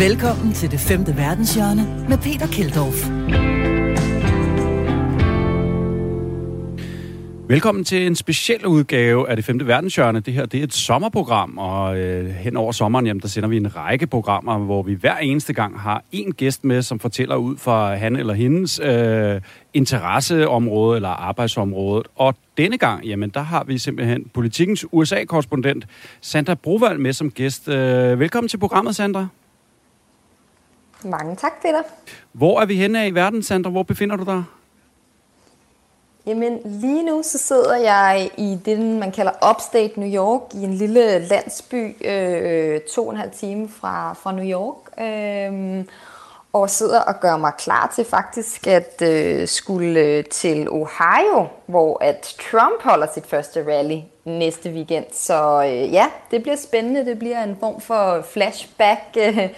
Velkommen til det femte verdenshjørne med Peter Keldorf. Velkommen til en speciel udgave af det femte verdenshjørne. Det her det er et sommerprogram, og øh, hen over sommeren jamen, der sender vi en række programmer, hvor vi hver eneste gang har en gæst med, som fortæller ud fra han eller hendes øh, interesseområde eller arbejdsområde. Og denne gang, jamen, der har vi simpelthen politikens USA-korrespondent Sandra Brovald med som gæst. Øh, velkommen til programmet, Sandra. Mange tak, Peter. Hvor er vi henne af i verden, Sandra? Hvor befinder du dig? Jamen, lige nu så sidder jeg i det, man kalder Upstate New York, i en lille landsby, øh, to og en halv time fra, fra New York. Øh, og sidder og gør mig klar til faktisk at øh, skulle til Ohio, hvor at Trump holder sit første rally næste weekend. Så øh, ja, det bliver spændende. Det bliver en form for flashback øh,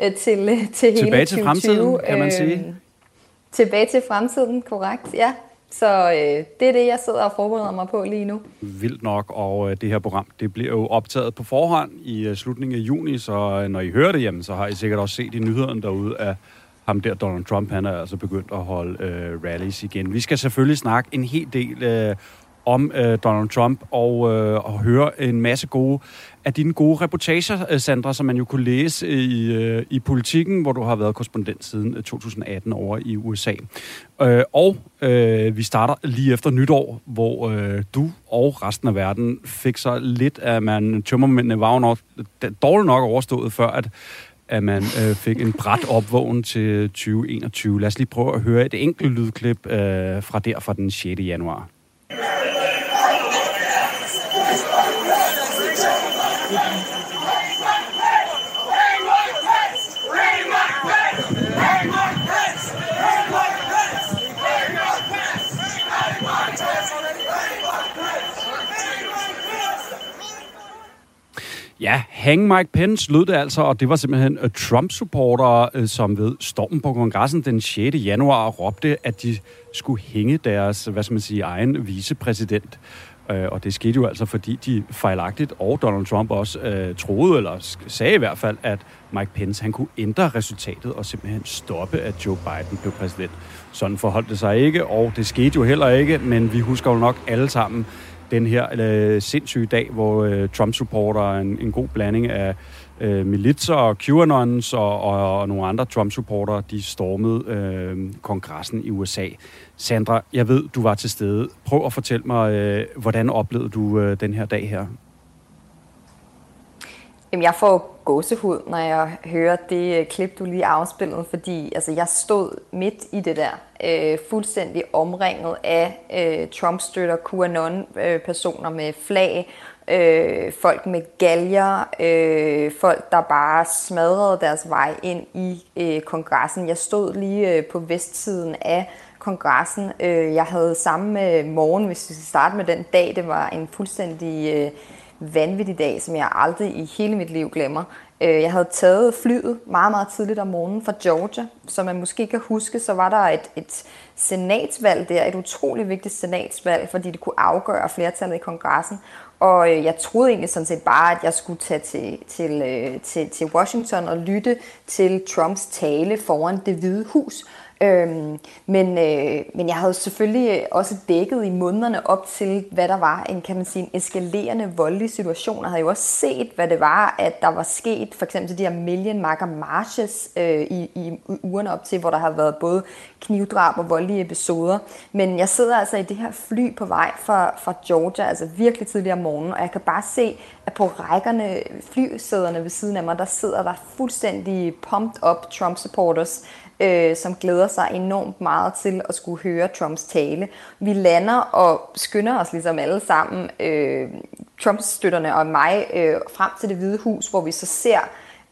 til, til hele Tilbage til fremtiden, kan man sige. Øh, tilbage til fremtiden, korrekt, ja. Så øh, det er det, jeg sidder og forbereder mig på lige nu. Vildt nok, og øh, det her program, det bliver jo optaget på forhånd i øh, slutningen af juni, så øh, når I hører det hjemme, så har I sikkert også set i nyhederne derude, at ham der, Donald Trump, han er altså begyndt at holde øh, rallies igen. Vi skal selvfølgelig snakke en hel del øh, om øh, Donald Trump og, øh, og høre en masse gode af dine gode reportager, øh, Sandra, som man jo kunne læse øh, i, øh, i politikken, hvor du har været korrespondent siden 2018 over i USA. Øh, og øh, vi starter lige efter nytår, hvor øh, du og resten af verden fik så lidt at man tømmermændene var jo nok, dårligt nok overstået, før at at man øh, fik en bræt opvågen til 2021. Lad os lige prøve at høre et enkelt lydklip øh, fra der fra den 6. januar. Ja, Hang Mike Pence lød det altså, og det var simpelthen øh, Trump-supportere, øh, som ved stormen på kongressen den 6. januar råbte, at de skulle hænge deres, hvad skal man sige, egen vicepræsident. Øh, og det skete jo altså, fordi de fejlagtigt, og Donald Trump også øh, troede, eller sagde i hvert fald, at Mike Pence han kunne ændre resultatet og simpelthen stoppe, at Joe Biden blev præsident. Sådan forholdt det sig ikke, og det skete jo heller ikke, men vi husker jo nok alle sammen, den her øh, sindssyge dag, hvor øh, Trump-supporter, en, en god blanding af øh, militser og QAnons og, og, og nogle andre Trump-supportere, de stormede øh, kongressen i USA. Sandra, jeg ved, du var til stede. Prøv at fortælle mig, øh, hvordan oplevede du øh, den her dag her? Jamen, jeg får gåsehud, når jeg hører det øh, klip, du lige afspillede, fordi altså, jeg stod midt i det der, øh, fuldstændig omringet af øh, Trump-støtter, QAnon-personer med flag, øh, folk med galger, øh, folk, der bare smadrede deres vej ind i øh, kongressen. Jeg stod lige øh, på vestsiden af kongressen. Øh, jeg havde samme øh, morgen, hvis vi skal starte med den dag, det var en fuldstændig... Øh, vanvittig dag, som jeg aldrig i hele mit liv glemmer. Øh, jeg havde taget flyet meget, meget tidligt om morgenen fra Georgia. Som man måske kan huske, så var der et, et senatsvalg der, et utrolig vigtigt senatsvalg, fordi det kunne afgøre flertallet i kongressen. Og øh, jeg troede egentlig sådan set bare, at jeg skulle tage til, til, øh, til, til Washington og lytte til Trumps tale foran det hvide hus. Øhm, men, øh, men jeg havde selvfølgelig også dækket i månederne op til, hvad der var en, kan man sige, en eskalerende voldelig situation. Jeg havde jo også set, hvad det var, at der var sket, for eksempel de her Million Marker Marches øh, i, i ugerne op til, hvor der har været både knivdrab og voldelige episoder. Men jeg sidder altså i det her fly på vej fra, fra Georgia, altså virkelig tidligere om morgenen, og jeg kan bare se, at på rækkerne, flysæderne ved siden af mig, der sidder der fuldstændig pumped up Trump-supporters, øh, som glæder sig enormt meget til at skulle høre Trumps tale. Vi lander og skynder os ligesom alle sammen, øh, Trumps-støtterne og mig, øh, frem til det hvide hus, hvor vi så ser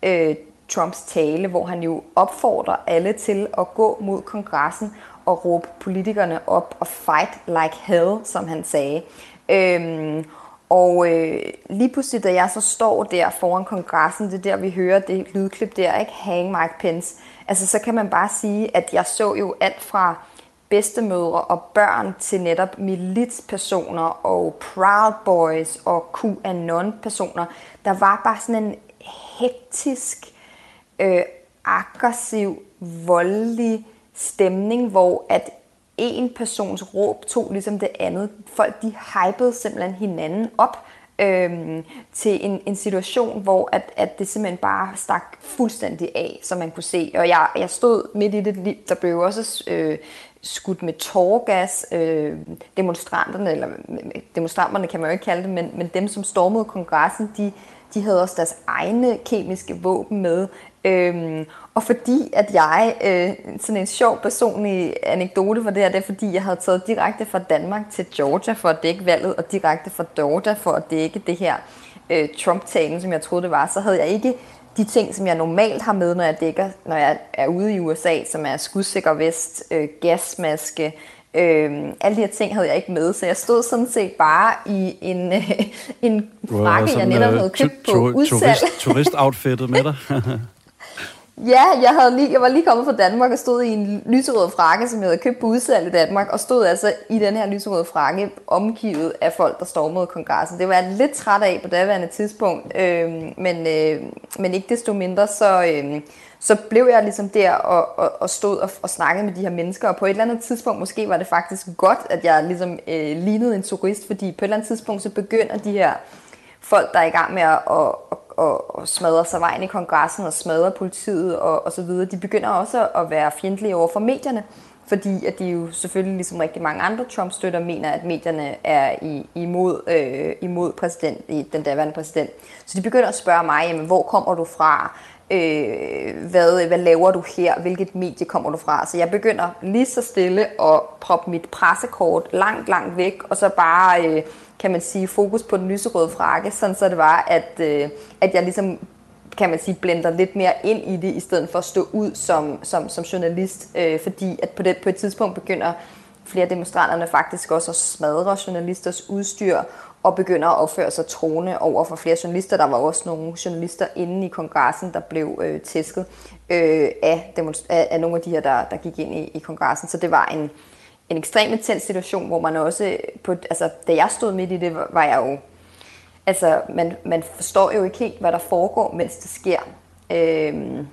øh, Trumps tale, hvor han jo opfordrer alle til at gå mod kongressen og råbe politikerne op og fight like hell, som han sagde. Øhm, og øh, lige pludselig, da jeg så står der foran kongressen, det der, vi hører det lydklip der, ikke? Hang Mike Pence. Altså, så kan man bare sige, at jeg så jo alt fra bedstemødre og børn til netop militspersoner og Proud Boys og QAnon-personer. Der var bare sådan en hektisk øh, aggressiv, voldelig stemning, hvor at en persons råb tog ligesom det andet. Folk de hypede simpelthen hinanden op øhm, til en, en situation, hvor at, at det simpelthen bare stak fuldstændig af, som man kunne se. Og jeg, jeg stod midt i det, der blev også øh, skudt med tårgas. Øh, demonstranterne, eller demonstranterne kan man jo ikke kalde det, men, men dem, som stormede kongressen, de, de havde også deres egne kemiske våben med. Øhm, og fordi at jeg, øh, sådan en sjov personlig anekdote for det her, det er fordi, jeg havde taget direkte fra Danmark til Georgia for at dække valget, og direkte fra Georgia for at dække det her øh, Trump-talen, som jeg troede det var, så havde jeg ikke de ting, som jeg normalt har med, når jeg dækker, når jeg er ude i USA, som er skudsikker vest, øh, gasmaske, øh, alle de her ting havde jeg ikke med, så jeg stod sådan set bare i en, øh, en frakke, jeg netop havde købt på udsalg. Turist, turist-outfittet med dig. Ja, jeg, havde lige, jeg var lige kommet fra Danmark og stod i en lyserød frakke, som jeg havde købt på udsalg i Danmark, og stod altså i den her lyserøde frakke omgivet af folk, der stormede kongressen. Det var jeg lidt træt af på daværende tidspunkt, øh, men, øh, men ikke desto mindre, så, øh, så blev jeg ligesom der og, og, og stod og, og snakkede med de her mennesker, og på et eller andet tidspunkt måske var det faktisk godt, at jeg ligesom øh, lignede en turist, fordi på et eller andet tidspunkt så begynder de her folk, der er i gang med at, at, at og, og smadrer sig vejen i kongressen og smadrer politiet og, og så videre, de begynder også at være fjendtlige over for medierne, fordi at de jo selvfølgelig, ligesom rigtig mange andre Trump-støtter, mener, at medierne er i, imod, øh, imod præsident, den daværende præsident. Så de begynder at spørge mig, jamen, hvor kommer du fra? Øh, hvad, hvad laver du her? Hvilket medie kommer du fra? Så jeg begynder lige så stille at proppe mit pressekort langt, langt væk, og så bare... Øh, kan man sige, fokus på den lyserøde frakke, sådan så det var, at, øh, at jeg ligesom kan man sige, blender lidt mere ind i det, i stedet for at stå ud som, som, som journalist, øh, fordi at på, det, på et tidspunkt begynder flere demonstranterne faktisk også at smadre journalisters udstyr, og begynder at opføre sig troende over for flere journalister. Der var også nogle journalister inde i kongressen, der blev øh, tæsket øh, af, af, af nogle af de her, der, der gik ind i, i kongressen. Så det var en, en ekstremt intens situation, hvor man også, øh, på, altså da jeg stod midt i det, var jeg jo, altså man, man forstår jo ikke helt, hvad der foregår, mens det sker. Øhm,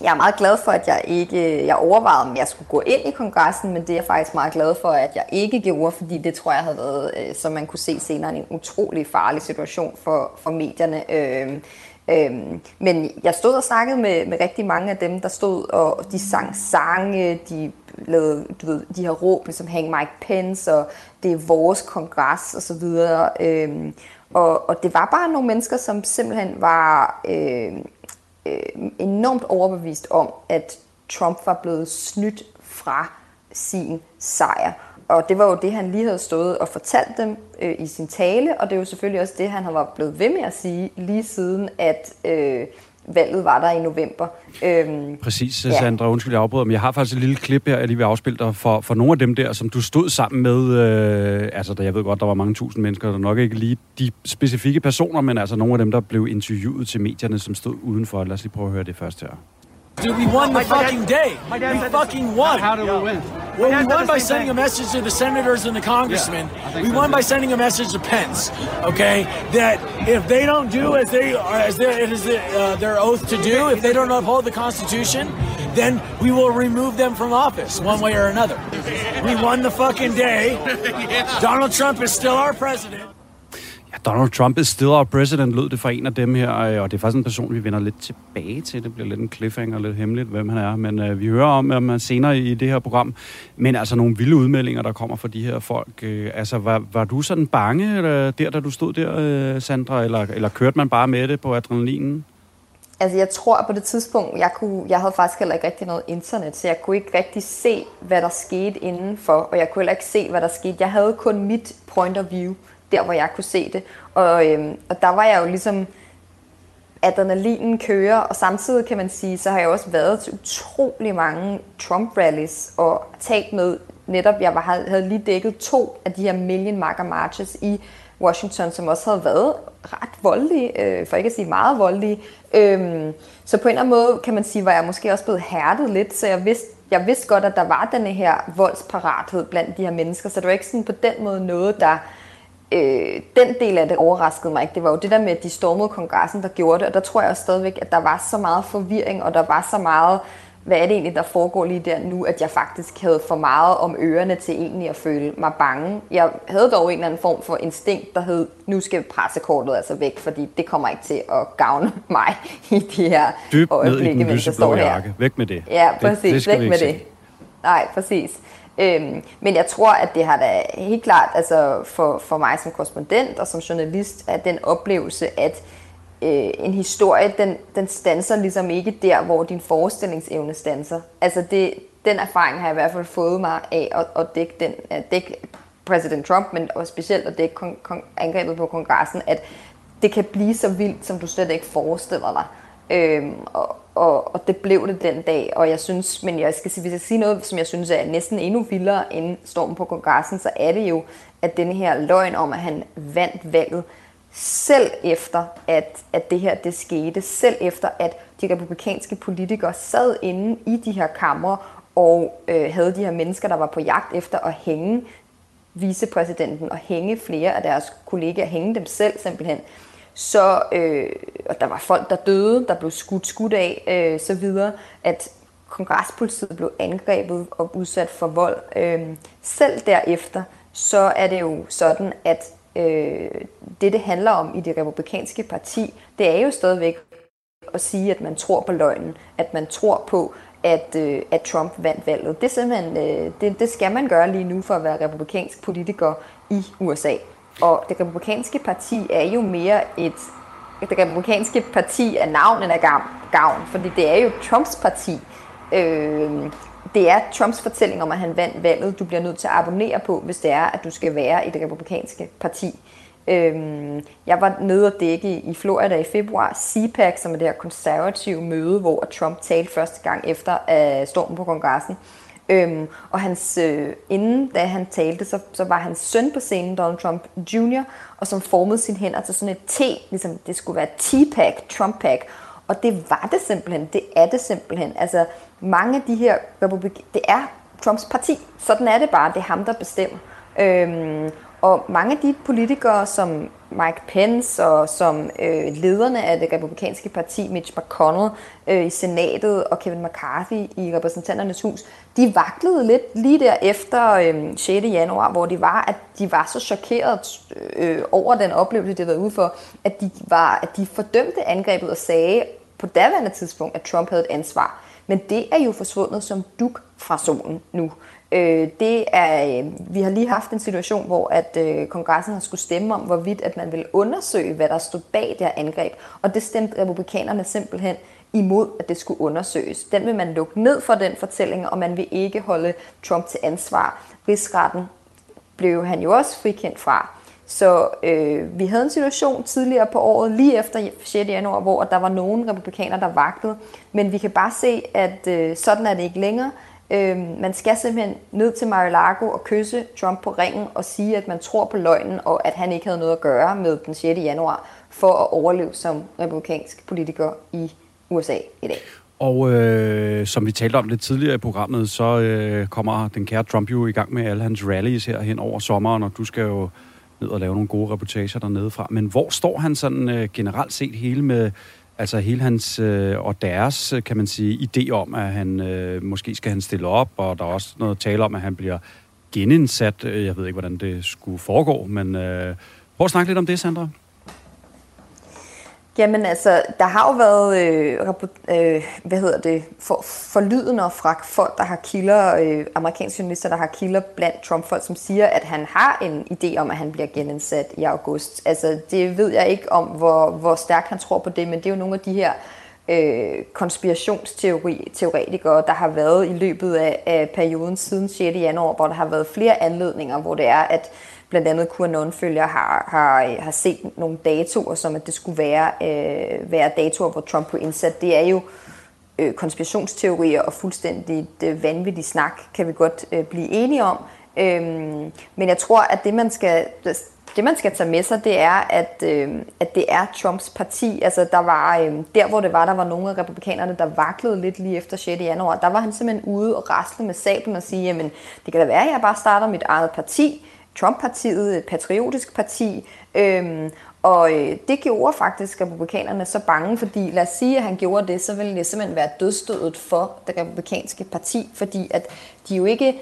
jeg er meget glad for, at jeg ikke, øh, jeg overvejede, om jeg skulle gå ind i kongressen, men det er jeg faktisk meget glad for, at jeg ikke gjorde, fordi det tror jeg havde været, øh, som man kunne se senere, en utrolig farlig situation for, for medierne. Øhm, Øhm, men jeg stod og snakkede med, med rigtig mange af dem, der stod, og de sang sange, de lavede du ved, de her råb, som Hang Mike Pence, og det er vores kongres, og så videre. Øhm, og, og det var bare nogle mennesker, som simpelthen var øh, øh, enormt overbevist om, at Trump var blevet snydt fra sin sejr. Og det var jo det, han lige havde stået og fortalt dem øh, i sin tale, og det er jo selvfølgelig også det, han har været blevet ved med at sige lige siden, at øh, valget var der i november. Øhm, Præcis, ja. Sandra, undskyld, jeg afbryder, men jeg har faktisk et lille klip her, jeg lige vil afspille dig for, for nogle af dem der, som du stod sammen med, øh, altså der, jeg ved godt, der var mange tusind mennesker, der nok ikke lige de specifikke personer, men altså nogle af dem, der blev interviewet til medierne, som stod udenfor. Lad os lige prøve at høre det først her. Dude, we won the fucking day. We fucking won. How did we win? Well, we won by sending a message to the senators and the congressmen. We won by sending a message to Pence. Okay, that if they don't do as they as their it is uh, their oath to do, if they don't uphold the Constitution, then we will remove them from office one way or another. We won the fucking day. Donald Trump is still our president. Donald Trump is still our president, lød det fra en af dem her, øh, og det er faktisk en person, vi vender lidt tilbage til. Det bliver lidt en cliffhanger, lidt hemmeligt, hvem han er, men øh, vi hører om ham øh, senere i det her program. Men altså nogle vilde udmeldinger, der kommer fra de her folk. Øh, altså, var, var du sådan bange eller, der, da du stod der, øh, Sandra, eller, eller kørte man bare med det på adrenalinen? Altså, jeg tror at på det tidspunkt, jeg, kunne, jeg havde faktisk heller ikke rigtig noget internet, så jeg kunne ikke rigtig se, hvad der skete indenfor, og jeg kunne heller ikke se, hvad der skete. Jeg havde kun mit point of view der hvor jeg kunne se det. Og, øhm, og der var jeg jo ligesom, adrenalinen kører, og samtidig kan man sige, så har jeg også været til utrolig mange Trump-rallies og talt med netop, jeg var, havde lige dækket to af de her Million Marker Marches i Washington, som også havde været ret voldelige, øh, for ikke at sige meget voldelige. Øhm, så på en eller anden måde, kan man sige, var jeg måske også blevet hærdet lidt, så jeg vidste, jeg vidste godt, at der var denne her voldsparathed blandt de her mennesker, så det var ikke sådan på den måde noget, der øh, den del af det overraskede mig ikke. Det var jo det der med, at de stormede kongressen, der gjorde det, og der tror jeg også stadigvæk, at der var så meget forvirring, og der var så meget, hvad er det egentlig, der foregår lige der nu, at jeg faktisk havde for meget om ørerne til egentlig at føle mig bange. Jeg havde dog en eller anden form for instinkt, der hed, nu skal pressekortet altså væk, fordi det kommer ikke til at gavne mig i de her Dyb øjeblikke, mens jeg står her. Jakke. Væk med det. Ja, præcis. Det, det væk med se. det. Nej, præcis. Øhm, men jeg tror, at det har da helt klart, altså for, for mig som korrespondent og som journalist, at den oplevelse, at øh, en historie, den, den stanser ligesom ikke der, hvor din forestillingsevne stanser. Altså det, den erfaring har jeg i hvert fald fået mig af at, at dække, den, at dække præsident Trump, men også specielt at dække kon, kon, angrebet på kongressen, at det kan blive så vildt, som du slet ikke forestiller dig. Øhm, og, og, og det blev det den dag, og jeg synes, men jeg skal sige, hvis jeg siger noget, som jeg synes er næsten endnu vildere end stormen på kongressen, så er det jo, at denne her løgn om, at han vandt valget, selv efter, at, at det her det skete, selv efter, at de republikanske politikere sad inde i de her kamre og øh, havde de her mennesker, der var på jagt efter at hænge vicepræsidenten og hænge flere af deres kollegaer, hænge dem selv simpelthen så øh, og der var folk, der døde, der blev skudt skudt af, øh, så videre, at kongrespolitiet blev angrebet og udsat for vold. Øh, selv derefter, så er det jo sådan, at øh, det, det handler om i det republikanske parti, det er jo stadigvæk at sige, at man tror på løgnen, at man tror på, at, øh, at Trump vandt valget. Det, er simpelthen, øh, det, det skal man gøre lige nu for at være republikansk politiker i USA. Og det republikanske parti er jo mere et... Det republikanske parti er navnet af gavn, fordi det er jo Trumps parti. Øh, det er Trumps fortælling om, at han vandt valget, du bliver nødt til at abonnere på, hvis det er, at du skal være i det republikanske parti. Øhm, jeg var nede og dække i Florida i februar, CPAC, som er det her konservative møde, hvor Trump talte første gang efter øh, stormen på kongressen. Øhm, og hans, øh, inden da han talte, så, så var hans søn på scenen, Donald Trump Jr., og som formede sine hænder til sådan et T, ligesom det skulle være T-pack, Trump-pack. Og det var det simpelthen, det er det simpelthen. Altså mange af de her republik, det er Trumps parti. Sådan er det bare, det er ham, der bestemmer. Øhm, og mange af de politikere, som Mike Pence og som øh, lederne af det republikanske parti, Mitch McConnell øh, i senatet og Kevin McCarthy i repræsentanternes hus, de vaklede lidt lige der efter øh, 6. januar, hvor de var, at de var så chokeret øh, over den oplevelse, de havde været ude for, at de, var, at de fordømte angrebet og sagde på daværende tidspunkt, at Trump havde et ansvar. Men det er jo forsvundet som duk fra solen nu. Øh, det er, øh, vi har lige haft en situation, hvor at øh, kongressen har skulle stemme om, hvorvidt at man vil undersøge, hvad der stod bag det her angreb. Og det stemte republikanerne simpelthen imod, at det skulle undersøges. Den vil man lukke ned for den fortælling, og man vil ikke holde Trump til ansvar. Rigsretten blev han jo også frikendt fra. Så øh, vi havde en situation tidligere på året, lige efter 6. januar, hvor der var nogle republikanere, der vagtede. Men vi kan bare se, at øh, sådan er det ikke længere. Øh, man skal simpelthen ned til Mar-a-Lago og kysse Trump på ringen og sige, at man tror på løgnen, og at han ikke havde noget at gøre med den 6. januar for at overleve som republikansk politiker i USA i dag. Og øh, som vi talte om lidt tidligere i programmet, så øh, kommer den kære Trump jo i gang med alle hans rallies her hen over sommeren, og du skal jo ned og lave nogle gode reportager dernede fra. Men hvor står han sådan øh, generelt set hele med Altså hele hans øh, og deres, øh, kan man sige, idé om, at han øh, måske skal han stille op, og der er også noget tale om, at han bliver genindsat. Øh, jeg ved ikke, hvordan det skulle foregå, men øh, prøv at snakke lidt om det, Sandra. Jamen altså, der har jo været, øh, øh, hvad hedder det, for, forlydende fra folk, der har kilder, øh, amerikanske journalister, der har kilder blandt Trump-folk, som siger, at han har en idé om, at han bliver genindsat i august. Altså, det ved jeg ikke om, hvor, hvor stærkt han tror på det, men det er jo nogle af de her øh, Øh, konspirationsteoretikere, der har været i løbet af, af perioden siden 6. januar, hvor der har været flere anledninger, hvor det er, at blandt andet QAnon-følgere har, har, øh, har set nogle datoer, som at det skulle være, øh, være datoer, hvor Trump blev indsat. Det er jo øh, konspirationsteorier og fuldstændig øh, vanvittig snak, kan vi godt øh, blive enige om. Øhm, men jeg tror, at det man skal det man skal tage med sig, det er, at, øhm, at det er Trumps parti. Altså der var, øhm, der hvor det var, der var nogle af republikanerne, der vaklede lidt lige efter 6. januar, der var han simpelthen ude og rasle med sablen og sige, jamen det kan da være, at jeg bare starter mit eget parti, Trump-partiet, et patriotisk parti, øhm, og øh, det gjorde faktisk republikanerne så bange, fordi lad os sige, at han gjorde det, så ville det simpelthen være dødstødet for det republikanske parti, fordi at de jo ikke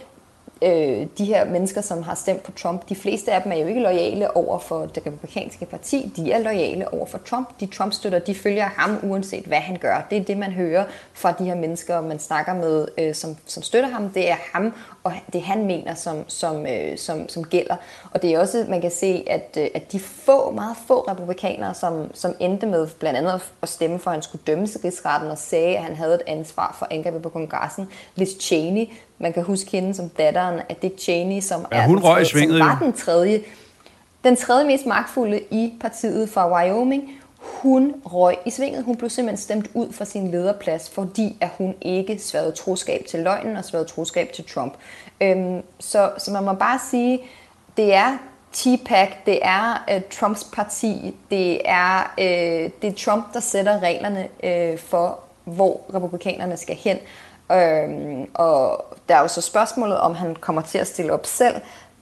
øh, de her mennesker, som har stemt på Trump, de fleste af dem er jo ikke lojale over for det republikanske parti, de er lojale over for Trump. De Trump-støtter, de følger ham uanset hvad han gør. Det er det, man hører fra de her mennesker, man snakker med, øh, som, som støtter ham. Det er ham, og det han mener, som, som, øh, som, som gælder. Og det er også, man kan se, at, øh, at de få, meget få republikanere, som, som endte med blandt andet at stemme for, at han skulle dømmes i rigsretten og sagde, at han havde et ansvar for angrebet på kongressen. Liz Cheney, man kan huske hende som datteren af Dick Cheney, som ja, hun er den tredje, svinget, som var den tredje, den tredje mest magtfulde i partiet fra Wyoming. Hun røg i svinget. Hun blev simpelthen stemt ud fra sin lederplads, fordi at hun ikke sværede troskab til løgnen og sværede troskab til Trump. Øhm, så, så man må bare sige, det er T-Pack, det er øh, Trumps parti, det er, øh, det er Trump, der sætter reglerne øh, for, hvor republikanerne skal hen. Øhm, og der er jo så spørgsmålet, om han kommer til at stille op selv.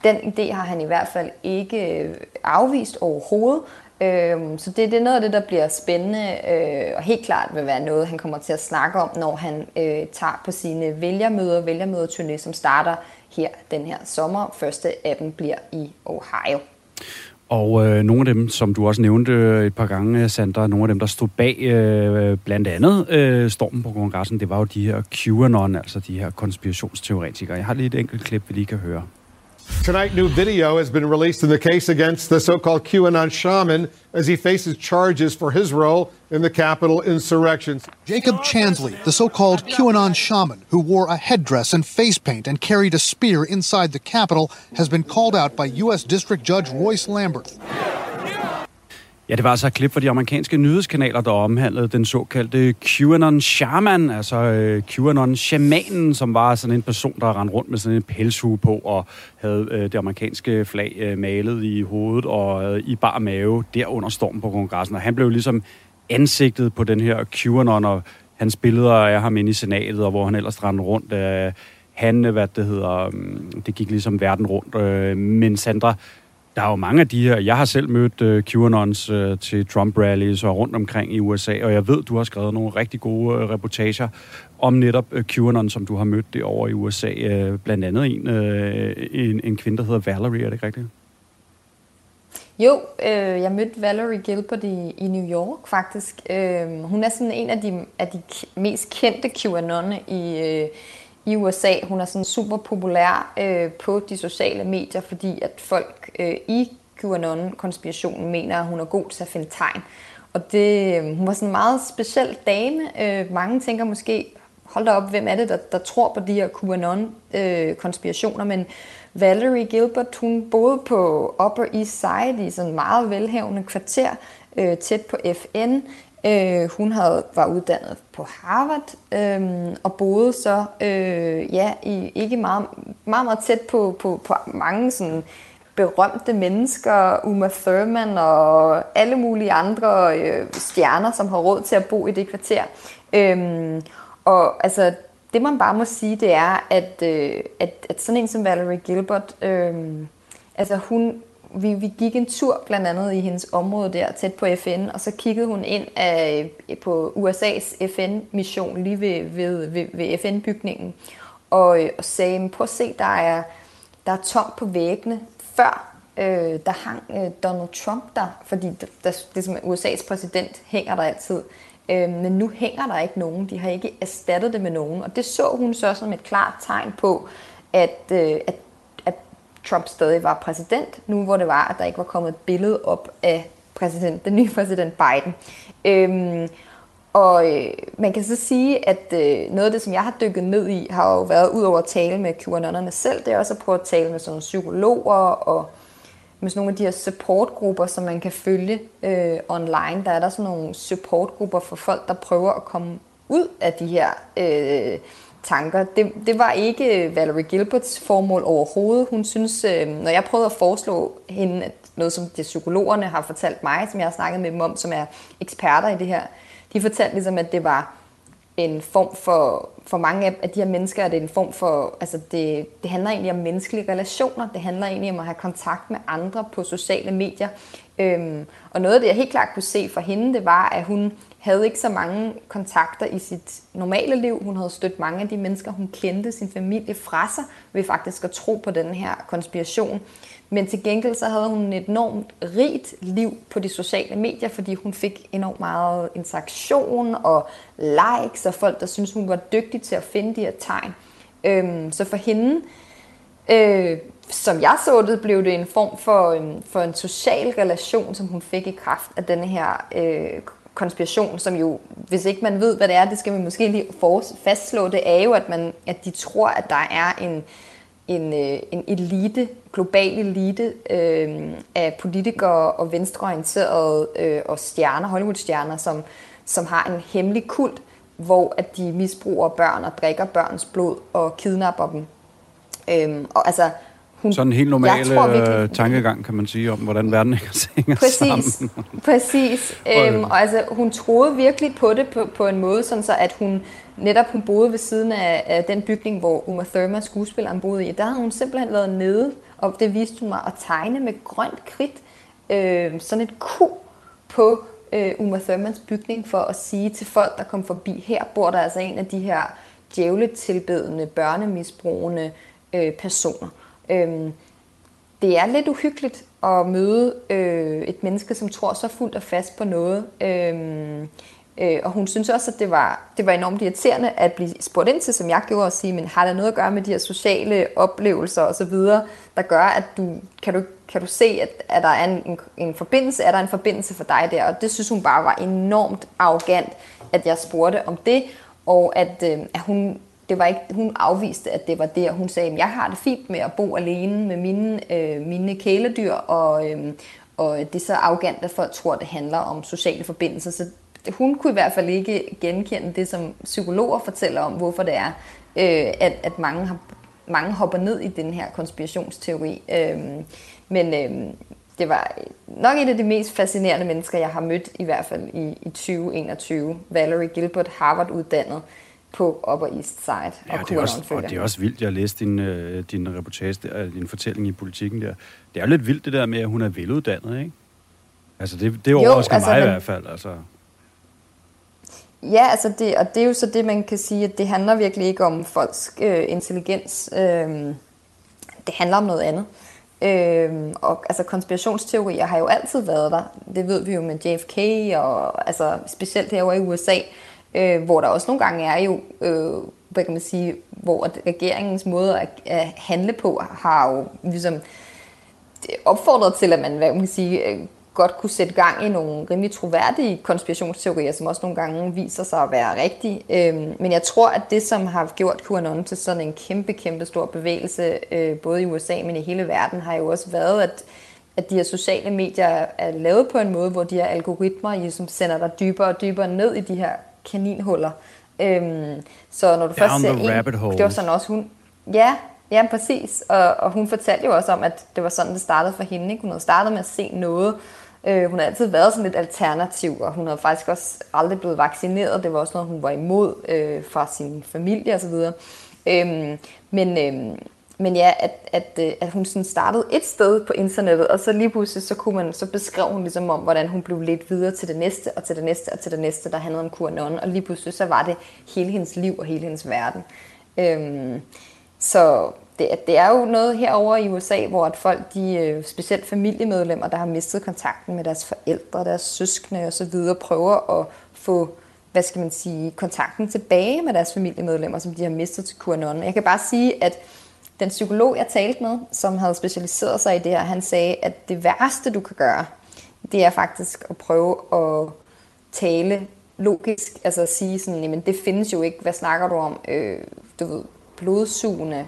Den idé har han i hvert fald ikke øh, afvist overhovedet. Øhm, så det, det er noget af det, der bliver spændende, øh, og helt klart vil være noget, han kommer til at snakke om, når han øh, tager på sine vælgermøder, vælgermøderturné, som starter her den her sommer. Første af dem bliver i Ohio. Og øh, nogle af dem, som du også nævnte øh, et par gange, Sandra, nogle af dem, der stod bag øh, blandt andet øh, stormen på kongressen, det var jo de her QAnon, altså de her konspirationsteoretikere. Jeg har lige et enkelt klip, vi lige kan høre. Tonight, new video has been released in the case against the so called QAnon shaman as he faces charges for his role in the Capitol insurrections. Jacob Chansley, the so called QAnon shaman who wore a headdress and face paint and carried a spear inside the Capitol, has been called out by U.S. District Judge Royce Lambert. Ja, det var altså et klip fra de amerikanske nyhedskanaler, der omhandlede den såkaldte QAnon shaman, altså øh, QAnon shamanen, som var sådan en person, der rendte rundt med sådan en pelshue på og havde øh, det amerikanske flag øh, malet i hovedet og øh, i bar mave der under stormen på kongressen. Og han blev ligesom ansigtet på den her QAnon, og hans billeder af ham inde i senatet, og hvor han ellers rendte rundt. Øh, han, hvad det hedder, mm, det gik ligesom verden rundt. Øh, men Sandra, der er jo mange af de her. Jeg har selv mødt øh, QAnons øh, til Trump-rallies og rundt omkring i USA, og jeg ved, du har skrevet nogle rigtig gode øh, reportager om netop øh, QAnon, som du har mødt det over i USA. Øh, blandt andet en, øh, en, en kvinde, der hedder Valerie, er det ikke rigtigt? Jo, øh, jeg mødte Valerie Gilbert i, i New York faktisk. Øh, hun er sådan en af de, af de mest kendte QAnon i, øh, i USA. Hun er sådan super populær øh, på de sociale medier, fordi at folk øh, i QAnon-konspirationen mener, at hun er god til at finde tegn. Og det, øh, hun var sådan en meget speciel dame. Øh, mange tænker måske, hold da op, hvem er det, der, der tror på de her QAnon-konspirationer, øh, men Valerie Gilbert, hun boede på Upper East Side i sådan en meget velhavende kvarter, øh, tæt på FN. Øh, hun havde, var uddannet på Harvard øh, og boede så øh, ja, i, ikke meget, meget, meget tæt på, på, på mange sådan, berømte mennesker, Uma Thurman og alle mulige andre øh, stjerner, som har råd til at bo i det kvarter. Øh, og altså, det man bare må sige, det er, at, øh, at, at sådan en som Valerie Gilbert, øh, altså hun, vi, vi gik en tur blandt andet i hendes område der, tæt på FN, og så kiggede hun ind af, på USA's FN-mission lige ved, ved, ved, ved FN-bygningen, og, og sagde, prøv at se, der er, der er tomt på væggene. Før øh, der hang øh, Donald Trump der, fordi der, der, det som USA's præsident hænger der altid. Øh, men nu hænger der ikke nogen. De har ikke erstattet det med nogen. Og det så hun så som et klart tegn på, at, øh, at Trump stadig var præsident, nu hvor det var, at der ikke var kommet et billede op af præsident, den nye præsident Biden. Øhm, og øh, man kan så sige, at øh, noget af det, som jeg har dykket ned i, har jo været ud over at tale med QAnonerne selv, det er også at prøve at tale med sådan nogle psykologer og med sådan nogle af de her supportgrupper, som man kan følge øh, online. Der er der sådan nogle supportgrupper for folk, der prøver at komme ud af de her øh, tanker. Det, det var ikke Valerie Gilberts formål overhovedet. Hun synes, øh, når jeg prøvede at foreslå hende, at noget som de psykologerne har fortalt mig, som jeg har snakket med dem om, som er eksperter i det her, de fortalte ligesom, at det var en form for, for mange af de her mennesker, er det en form for, altså det, det handler egentlig om menneskelige relationer, det handler egentlig om at have kontakt med andre på sociale medier. Øhm, og noget af det, jeg helt klart kunne se for hende, det var, at hun havde ikke så mange kontakter i sit normale liv. Hun havde stødt mange af de mennesker, hun kendte sin familie fra sig, ved faktisk at tro på den her konspiration. Men til gengæld så havde hun et enormt rigt liv på de sociale medier, fordi hun fik enormt meget interaktion og likes og folk, der syntes, hun var dygtig til at finde de her tegn. Øhm, så for hende, øh, som jeg så det, blev det en form for, en, for en social relation, som hun fik i kraft af denne her øh, konspiration, som jo, hvis ikke man ved, hvad det er, det skal man måske lige fastslå, det er jo, at, man, at de tror, at der er en, en, øh, en elite, global elite øh, af politikere og venstreorienterede øh, og stjerner, Hollywood-stjerner, som, som har en hemmelig kult, hvor at de misbruger børn og drikker børns blod og kidnapper dem. Øhm, og altså, hun, Sådan en helt normal tror, virkelig, øh, tankegang, kan man sige, om hvordan verden hænger præcis, sammen. Præcis. øhm, og altså, hun troede virkelig på det på, på en måde, sådan så at hun netop hun boede ved siden af, af den bygning, hvor Uma Thurman, skuespilleren, boede i. Der havde hun simpelthen været nede, og det viste hun mig at tegne med grønt kridt, øh, sådan et ku på øh, Uma Thurmans bygning, for at sige til folk, der kom forbi, her bor der altså en af de her djævletilbedende, børnemisbrugende øh, personer. Øhm, det er lidt uhyggeligt at møde øh, et menneske, som tror så fuldt og fast på noget. Øhm, øh, og hun synes også, at det var, det var enormt irriterende at blive spurgt ind til, som jeg gjorde, og sige, men har der noget at gøre med de her sociale oplevelser osv., der gør, at du kan du, kan du se, at, at der er en, en, en forbindelse, er der en forbindelse for dig der? Og det synes hun bare var enormt arrogant, at jeg spurgte om det, og at, øh, at hun det var ikke, hun afviste, at det var der. hun sagde, at jeg har det fint med at bo alene med mine, øh, mine kæledyr, og, øh, og det er så arrogant, at folk tror, det handler om sociale forbindelser. Så hun kunne i hvert fald ikke genkende det, som psykologer fortæller om, hvorfor det er, øh, at, at mange, har, mange hopper ned i den her konspirationsteori. Øh, men øh, det var nok et af de mest fascinerende mennesker, jeg har mødt, i hvert fald i, i 2021. Valerie Gilbert, Harvard-uddannet, på Upper East Side. Ja, og, det er også, og det er også vildt. Jeg læste din, øh, din reportage, der, din fortælling i politikken der. Det er jo lidt vildt det der med, at hun er veluddannet, ikke? Altså, det, det overrasker altså, mig men, i hvert fald. Altså. Ja, altså det, og det er jo så det, man kan sige, at det handler virkelig ikke om folks øh, intelligens. Øh, det handler om noget andet. Øh, og altså konspirationsteorier har jo altid været der. Det ved vi jo med JFK, og altså specielt herovre i USA øh, hvor der også nogle gange er jo, øh, hvad kan man sige, hvor regeringens måde at, at handle på har jo ligesom opfordret til, at man, hvad kan man sige, øh, godt kunne sætte gang i nogle rimelig troværdige konspirationsteorier, som også nogle gange viser sig at være rigtige. Øhm, men jeg tror, at det, som har gjort QAnon til sådan en kæmpe, kæmpe stor bevægelse, øh, både i USA, men i hele verden, har jo også været, at, at de her sociale medier er lavet på en måde, hvor de her algoritmer ligesom sender dig dybere og dybere ned i de her kaninhuller. Øhm, så når du først ser en, det var sådan også hun, ja, ja, præcis, og, og hun fortalte jo også om, at det var sådan, det startede for hende. Ikke? Hun havde startet med at se noget, øh, hun har altid været sådan lidt alternativ, og hun havde faktisk også aldrig blevet vaccineret. Det var også noget, hun var imod øh, fra sin familie osv. Øhm, men, øh, men ja, at, at, øh, at hun sådan startede et sted på internettet, og så lige pludselig, så, kunne man, så beskrev hun ligesom om, hvordan hun blev lidt videre til det næste, og til det næste, og til det næste, der handlede om QAnon, og lige pludselig, så var det hele hendes liv og hele hendes verden. Øhm, så det, det er jo noget herover i USA, hvor at folk, de, øh, specielt familiemedlemmer, der har mistet kontakten med deres forældre, deres søskende osv., prøver at få hvad skal man sige, kontakten tilbage med deres familiemedlemmer, som de har mistet til QAnon. Jeg kan bare sige, at den psykolog, jeg talte med, som havde specialiseret sig i det her, han sagde, at det værste, du kan gøre, det er faktisk at prøve at tale logisk, altså at sige sådan, jamen det findes jo ikke, hvad snakker du om, øh, du ved, blodsugende,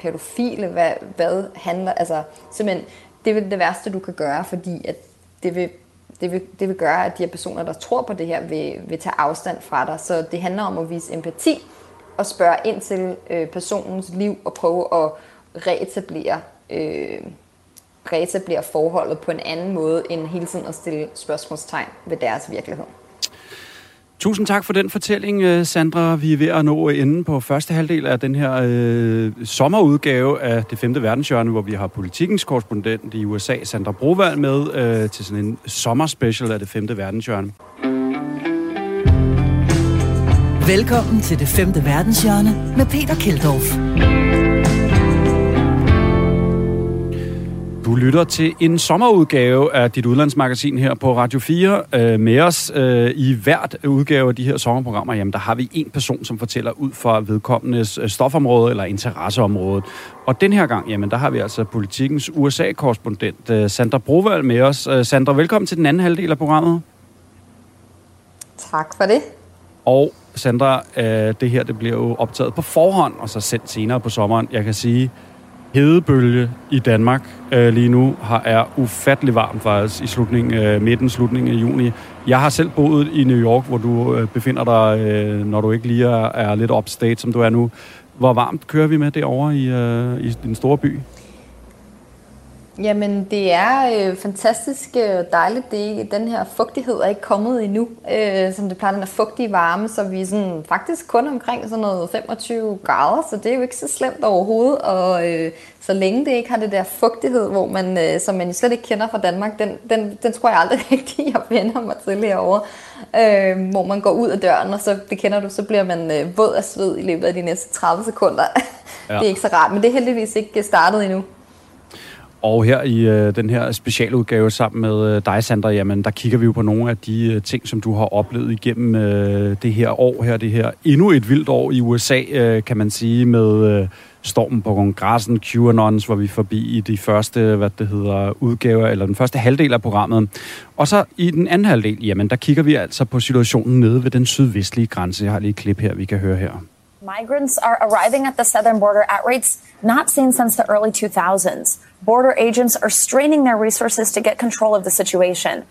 pædofile, hvad, hvad handler, altså simpelthen, det er det værste, du kan gøre, fordi at det vil, det vil, det vil gøre, at de her personer, der tror på det her, vil, vil tage afstand fra dig. Så det handler om at vise empati, at spørge ind til øh, personens liv og prøve at reetablere, øh, reetablere forholdet på en anden måde, end hele tiden at stille spørgsmålstegn ved deres virkelighed. Tusind tak for den fortælling, øh, Sandra. Vi er ved at nå enden på første halvdel af den her øh, sommerudgave af det femte verdenshjørne, hvor vi har politikens korrespondent i USA, Sandra Brovald, med øh, til sådan en sommerspecial af det femte verdenshjørne. Velkommen til det femte verdenshjørne med Peter Keldorf. Du lytter til en sommerudgave af dit udlandsmagasin her på Radio 4. Øh, med os øh, i hvert udgave af de her sommerprogrammer, jamen, der har vi en person, som fortæller ud fra vedkommendes øh, stofområde eller interesseområde. Og den her gang, jamen, der har vi altså politikens USA-korrespondent øh, Sandra Brovald med os. Øh, Sandra, velkommen til den anden halvdel af programmet. Tak for det. Og Sandra, øh, det her det bliver jo optaget på forhånd, og så sendt senere på sommeren. Jeg kan sige, hedebølge i Danmark øh, lige nu har, er ufattelig varmt faktisk i slutningen, øh, midten, slutningen af juni. Jeg har selv boet i New York, hvor du øh, befinder dig, øh, når du ikke lige er, er lidt upstate, som du er nu. Hvor varmt kører vi med derovre i, øh, i den store by? Jamen, det er øh, fantastisk øh, dejligt. Det, den her fugtighed er ikke kommet endnu, øh, som det plejer, den er fugtige varme, så vi er sådan, faktisk kun omkring sådan noget 25 grader, så det er jo ikke så slemt overhovedet, og øh, så længe det ikke har det der fugtighed, hvor man, øh, som man slet ikke kender fra Danmark, den, den, den tror jeg aldrig rigtig, jeg vender mig til herovre, øh, hvor man går ud af døren, og så, det kender du, så bliver man øh, våd af sved i løbet af de næste 30 sekunder. Ja. det er ikke så rart, men det er heldigvis ikke startet endnu. Og her i øh, den her specialudgave sammen med øh, dig, Sandra, jamen, der kigger vi jo på nogle af de øh, ting, som du har oplevet igennem øh, det her år her, det her endnu et vildt år i USA, øh, kan man sige, med øh, stormen på kongressen, QAnons, hvor vi forbi i de første, hvad det hedder, udgaver, eller den første halvdel af programmet. Og så i den anden halvdel, jamen, der kigger vi altså på situationen nede ved den sydvestlige grænse. Jeg har lige et klip her, vi kan høre her. Migrants are arriving at the southern border at rates not seen since the early 2000s. Border agents are straining their resources to get control of the situation.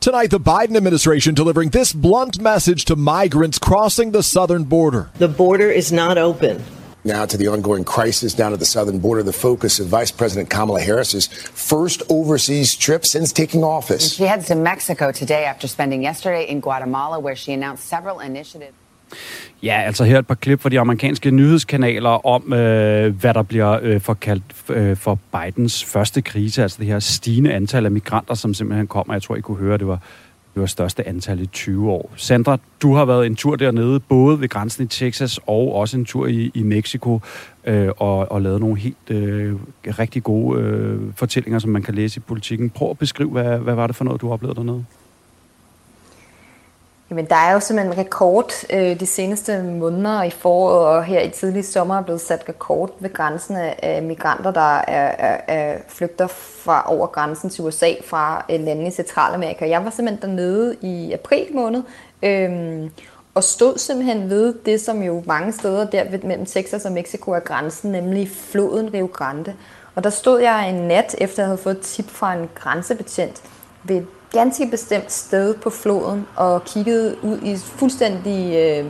Tonight, the Biden administration delivering this blunt message to migrants crossing the southern border. The border is not open. Now to the ongoing crisis down at the southern border, the focus of Vice President Kamala Harris's first overseas trip since taking office. She heads to Mexico today after spending yesterday in Guatemala, where she announced several initiatives. Ja, altså her et par klip fra de amerikanske nyhedskanaler om, øh, hvad der bliver øh, forkaldt øh, for Bidens første krise, altså det her stigende antal af migranter, som simpelthen kommer. Jeg tror, I kunne høre, det var det var største antal i 20 år. Sandra, du har været en tur dernede, både ved grænsen i Texas og også en tur i, i Mexico, øh, og, og lavet nogle helt øh, rigtig gode øh, fortællinger, som man kan læse i politikken. Prøv at beskrive, hvad, hvad var det for noget, du oplevede dernede? Jamen, der er jo simpelthen rekord øh, de seneste måneder i foråret, og her i tidlig sommer er blevet sat rekord ved grænsen af migranter, der er, er, er flygter fra over grænsen til USA fra øh, lande i Centralamerika. Jeg var simpelthen dernede i april måned, øh, og stod simpelthen ved det, som jo mange steder der mellem Texas og Mexico er grænsen, nemlig floden Rio Grande. Og der stod jeg en nat, efter jeg havde fået tip fra en grænsebetjent, ved ganske bestemt sted på floden og kiggede ud i fuldstændig øh,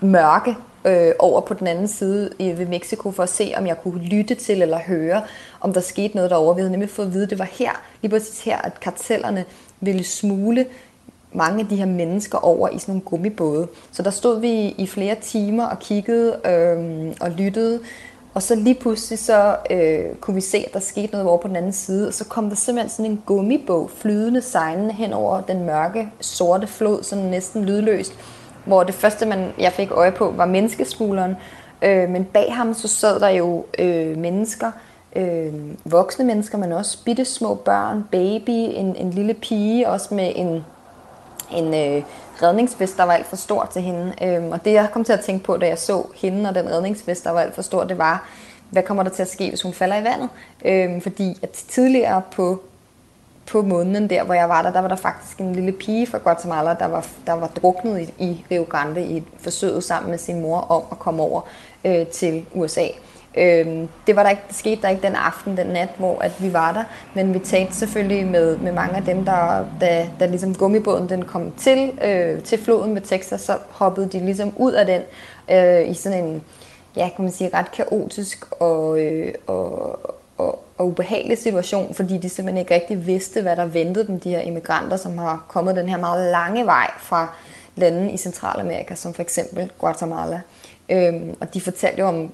mørke øh, over på den anden side i, ved Mexico for at se, om jeg kunne lytte til eller høre, om der skete noget derovre. Vi havde nemlig fået at vide, at det var her, lige præcis her, at kartellerne ville smule mange af de her mennesker over i sådan nogle gummibåde. Så der stod vi i flere timer og kiggede øh, og lyttede og så lige pludselig så øh, kunne vi se, at der skete noget over på den anden side, og så kom der simpelthen sådan en gummibog flydende sejlende hen over den mørke, sorte flod, sådan næsten lydløst, hvor det første, man, jeg fik øje på, var menneskesmugleren, øh, men bag ham så sad der jo øh, mennesker, øh, voksne mennesker, men også bitte små børn, baby, en, en lille pige, også med en, en øh, redningsvest, der var alt for stor til hende. Øhm, og det, jeg kom til at tænke på, da jeg så hende og den redningsvest, der var alt for stor, det var, hvad kommer der til at ske, hvis hun falder i vandet? Øhm, fordi at tidligere på, på måneden der, hvor jeg var der, der var der faktisk en lille pige fra Guatemala, der var, der var druknet i, i Rio Grande i et forsøget sammen med sin mor om at komme over øh, til USA. Øhm, det, var der ikke, det skete der ikke den aften, den nat, hvor at vi var der, men vi talte selvfølgelig med, med mange af dem, der, da, da ligesom gummibåden den kom til, øh, til floden med Texas, så hoppede de ligesom ud af den øh, i sådan en, ja, kan man sige, ret kaotisk og, øh, og, og, og ubehagelig situation, fordi de simpelthen ikke rigtig vidste, hvad der ventede dem, de her immigranter, som har kommet den her meget lange vej fra lande i Centralamerika, som for eksempel Guatemala. Øhm, og de fortalte jo om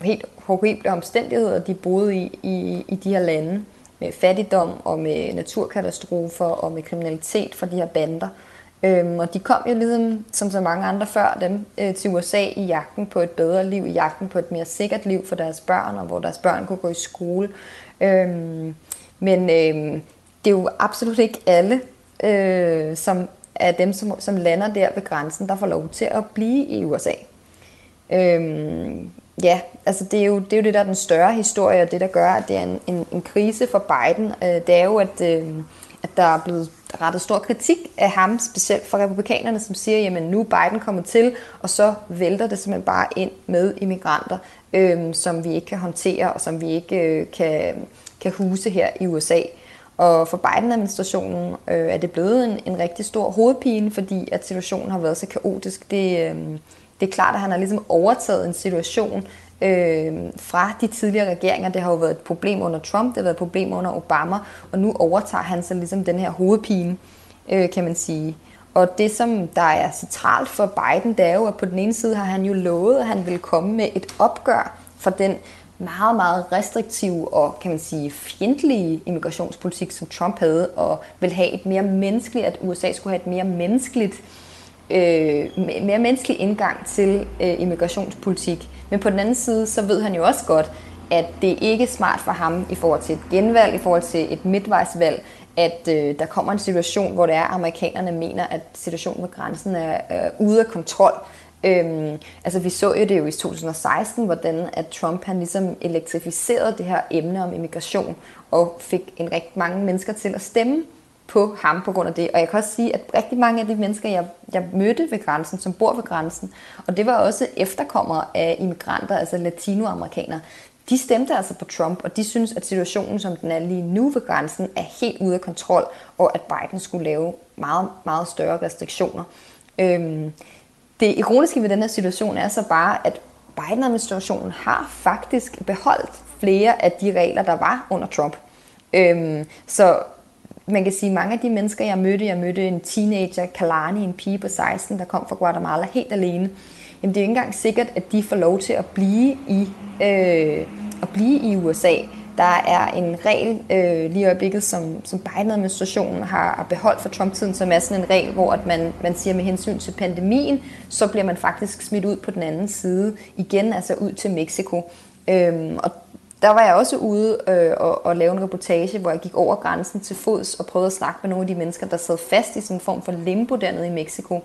helt horrible omstændigheder, de boede i, i, i de her lande, med fattigdom og med naturkatastrofer og med kriminalitet fra de her bander. Øhm, og de kom jo ligesom, som så mange andre før dem, øh, til USA i jagten på et bedre liv, i jagten på et mere sikkert liv for deres børn, og hvor deres børn kunne gå i skole. Øhm, men øhm, det er jo absolut ikke alle, øh, som er dem, som, som lander der ved grænsen, der får lov til at blive i USA. Øhm, ja, altså det er, jo, det er jo det, der er den større historie, og det, der gør, at det er en, en, en krise for Biden. Øh, det er jo, at, øh, at der er blevet rettet stor kritik af ham, specielt fra republikanerne, som siger, jamen nu er Biden kommet til, og så vælter det simpelthen bare ind med immigranter, øh, som vi ikke kan håndtere, og som vi ikke øh, kan, kan huse her i USA. Og for Biden-administrationen øh, er det blevet en, en rigtig stor hovedpine, fordi at situationen har været så kaotisk. Det, øh, det er klart, at han har ligesom overtaget en situation øh, fra de tidligere regeringer. Det har jo været et problem under Trump, det har været et problem under Obama, og nu overtager han så ligesom den her hovedpine, øh, kan man sige. Og det, som der er centralt for Biden, det er jo, at på den ene side har han jo lovet, at han vil komme med et opgør for den meget, meget restriktive og, kan man sige, fjendtlige immigrationspolitik, som Trump havde, og vil have et mere menneskeligt, at USA skulle have et mere menneskeligt øh, Øh, mere menneskelig indgang til øh, immigrationspolitik. Men på den anden side, så ved han jo også godt, at det ikke er smart for ham i forhold til et genvalg, i forhold til et midtvejsvalg, at øh, der kommer en situation, hvor det er, at amerikanerne mener, at situationen ved grænsen er øh, ude af kontrol. Øhm, altså vi så jo det jo i 2016, hvordan at Trump han ligesom elektrificerede det her emne om immigration og fik en rigtig mange mennesker til at stemme på ham på grund af det. Og jeg kan også sige, at rigtig mange af de mennesker, jeg, jeg mødte ved grænsen, som bor ved grænsen, og det var også efterkommere af immigranter, altså latinoamerikanere, de stemte altså på Trump, og de synes, at situationen, som den er lige nu ved grænsen, er helt ude af kontrol, og at Biden skulle lave meget, meget større restriktioner. Øhm, det ironiske ved den her situation er så bare, at Biden-administrationen har faktisk beholdt flere af de regler, der var under Trump. Øhm, så man kan sige, mange af de mennesker, jeg mødte, jeg mødte en teenager, Kalani, en pige på 16, der kom fra Guatemala helt alene. Jamen det er jo ikke engang sikkert, at de får lov til at blive i, øh, at blive i USA. Der er en regel øh, lige i øjeblikket, som, som Biden-administrationen har beholdt for Trump-tiden, som er sådan en regel, hvor at man, man siger med hensyn til pandemien, så bliver man faktisk smidt ud på den anden side igen, altså ud til Mexico. Øhm, og der var jeg også ude øh, og, og lave en reportage, hvor jeg gik over grænsen til fods og prøvede at snakke med nogle af de mennesker, der sad fast i sådan en form for limbo dernede i Mexico.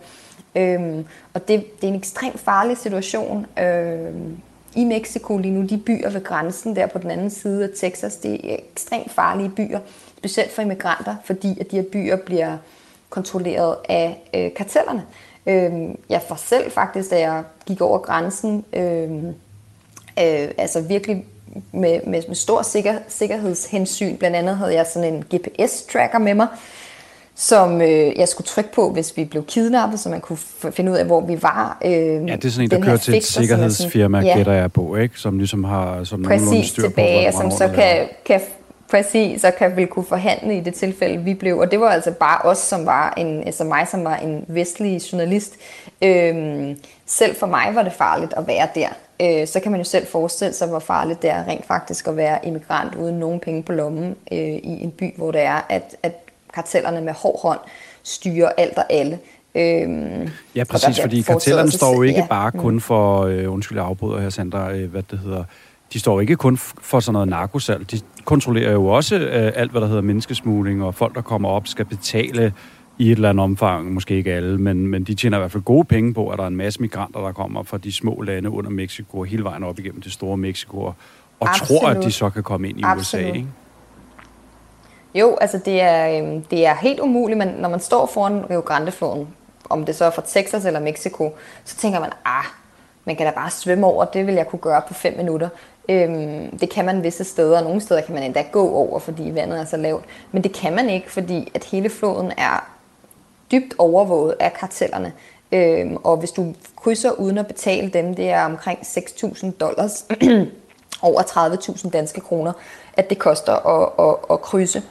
Øhm, og det, det er en ekstremt farlig situation øhm, i Mexico lige nu. De byer ved grænsen der på den anden side af Texas, det er ekstremt farlige byer, specielt for immigranter, fordi at de her byer bliver kontrolleret af øh, kartellerne. Øhm, jeg for selv faktisk, da jeg gik over grænsen, øh, øh, altså virkelig med, med, med stor sikker, sikkerhedshensyn. Blandt andet havde jeg sådan en GPS-tracker med mig, som øh, jeg skulle trykke på, hvis vi blev kidnappet, så man kunne finde ud af, hvor vi var. Øh, ja, det er sådan en, der kører til et sikkerhedsfirma, sådan, ja, gætter jeg på, ikke? som ligesom har som præcis styr tilbage, på, som så kan, kan Præcis, så kan vi kunne forhandle i det tilfælde, vi blev. Og det var altså bare os, som var en, altså mig, som var en vestlig journalist. Øhm, selv for mig var det farligt at være der øh, så kan man jo selv forestille sig, hvor farligt det er rent faktisk at være immigrant uden nogen penge på lommen øh, i en by, hvor det er, at, at kartellerne med hård hånd styrer alt og alle. Øhm, ja, præcis, fordi kartellerne står jo ikke ja. bare kun mm. for, øh, undskyld, jeg afbryder her, Sandra, øh, hvad det hedder, de står ikke kun for sådan noget narkosalg, de kontrollerer jo også øh, alt, hvad der hedder menneskesmugling, og folk, der kommer op, skal betale i et eller andet omfang, måske ikke alle, men, men de tjener i hvert fald gode penge på, at der er en masse migranter, der kommer fra de små lande under Mexico, hele vejen op igennem det store Mexico, og Absolut. tror, at de så kan komme ind i Absolut. USA, ikke? Jo, altså det er, øhm, det er helt umuligt, men når man står foran Rio Grande-floden, om det så er fra Texas eller Mexico, så tænker man, ah, man kan da bare svømme over, det vil jeg kunne gøre på fem minutter. Øhm, det kan man visse steder, og nogle steder kan man endda gå over, fordi vandet er så lavt. Men det kan man ikke, fordi at hele floden er dybt overvåget af kartellerne. Øhm, og hvis du krydser uden at betale dem, det er omkring 6.000 dollars, over 30.000 danske kroner, at det koster at, at, at krydse,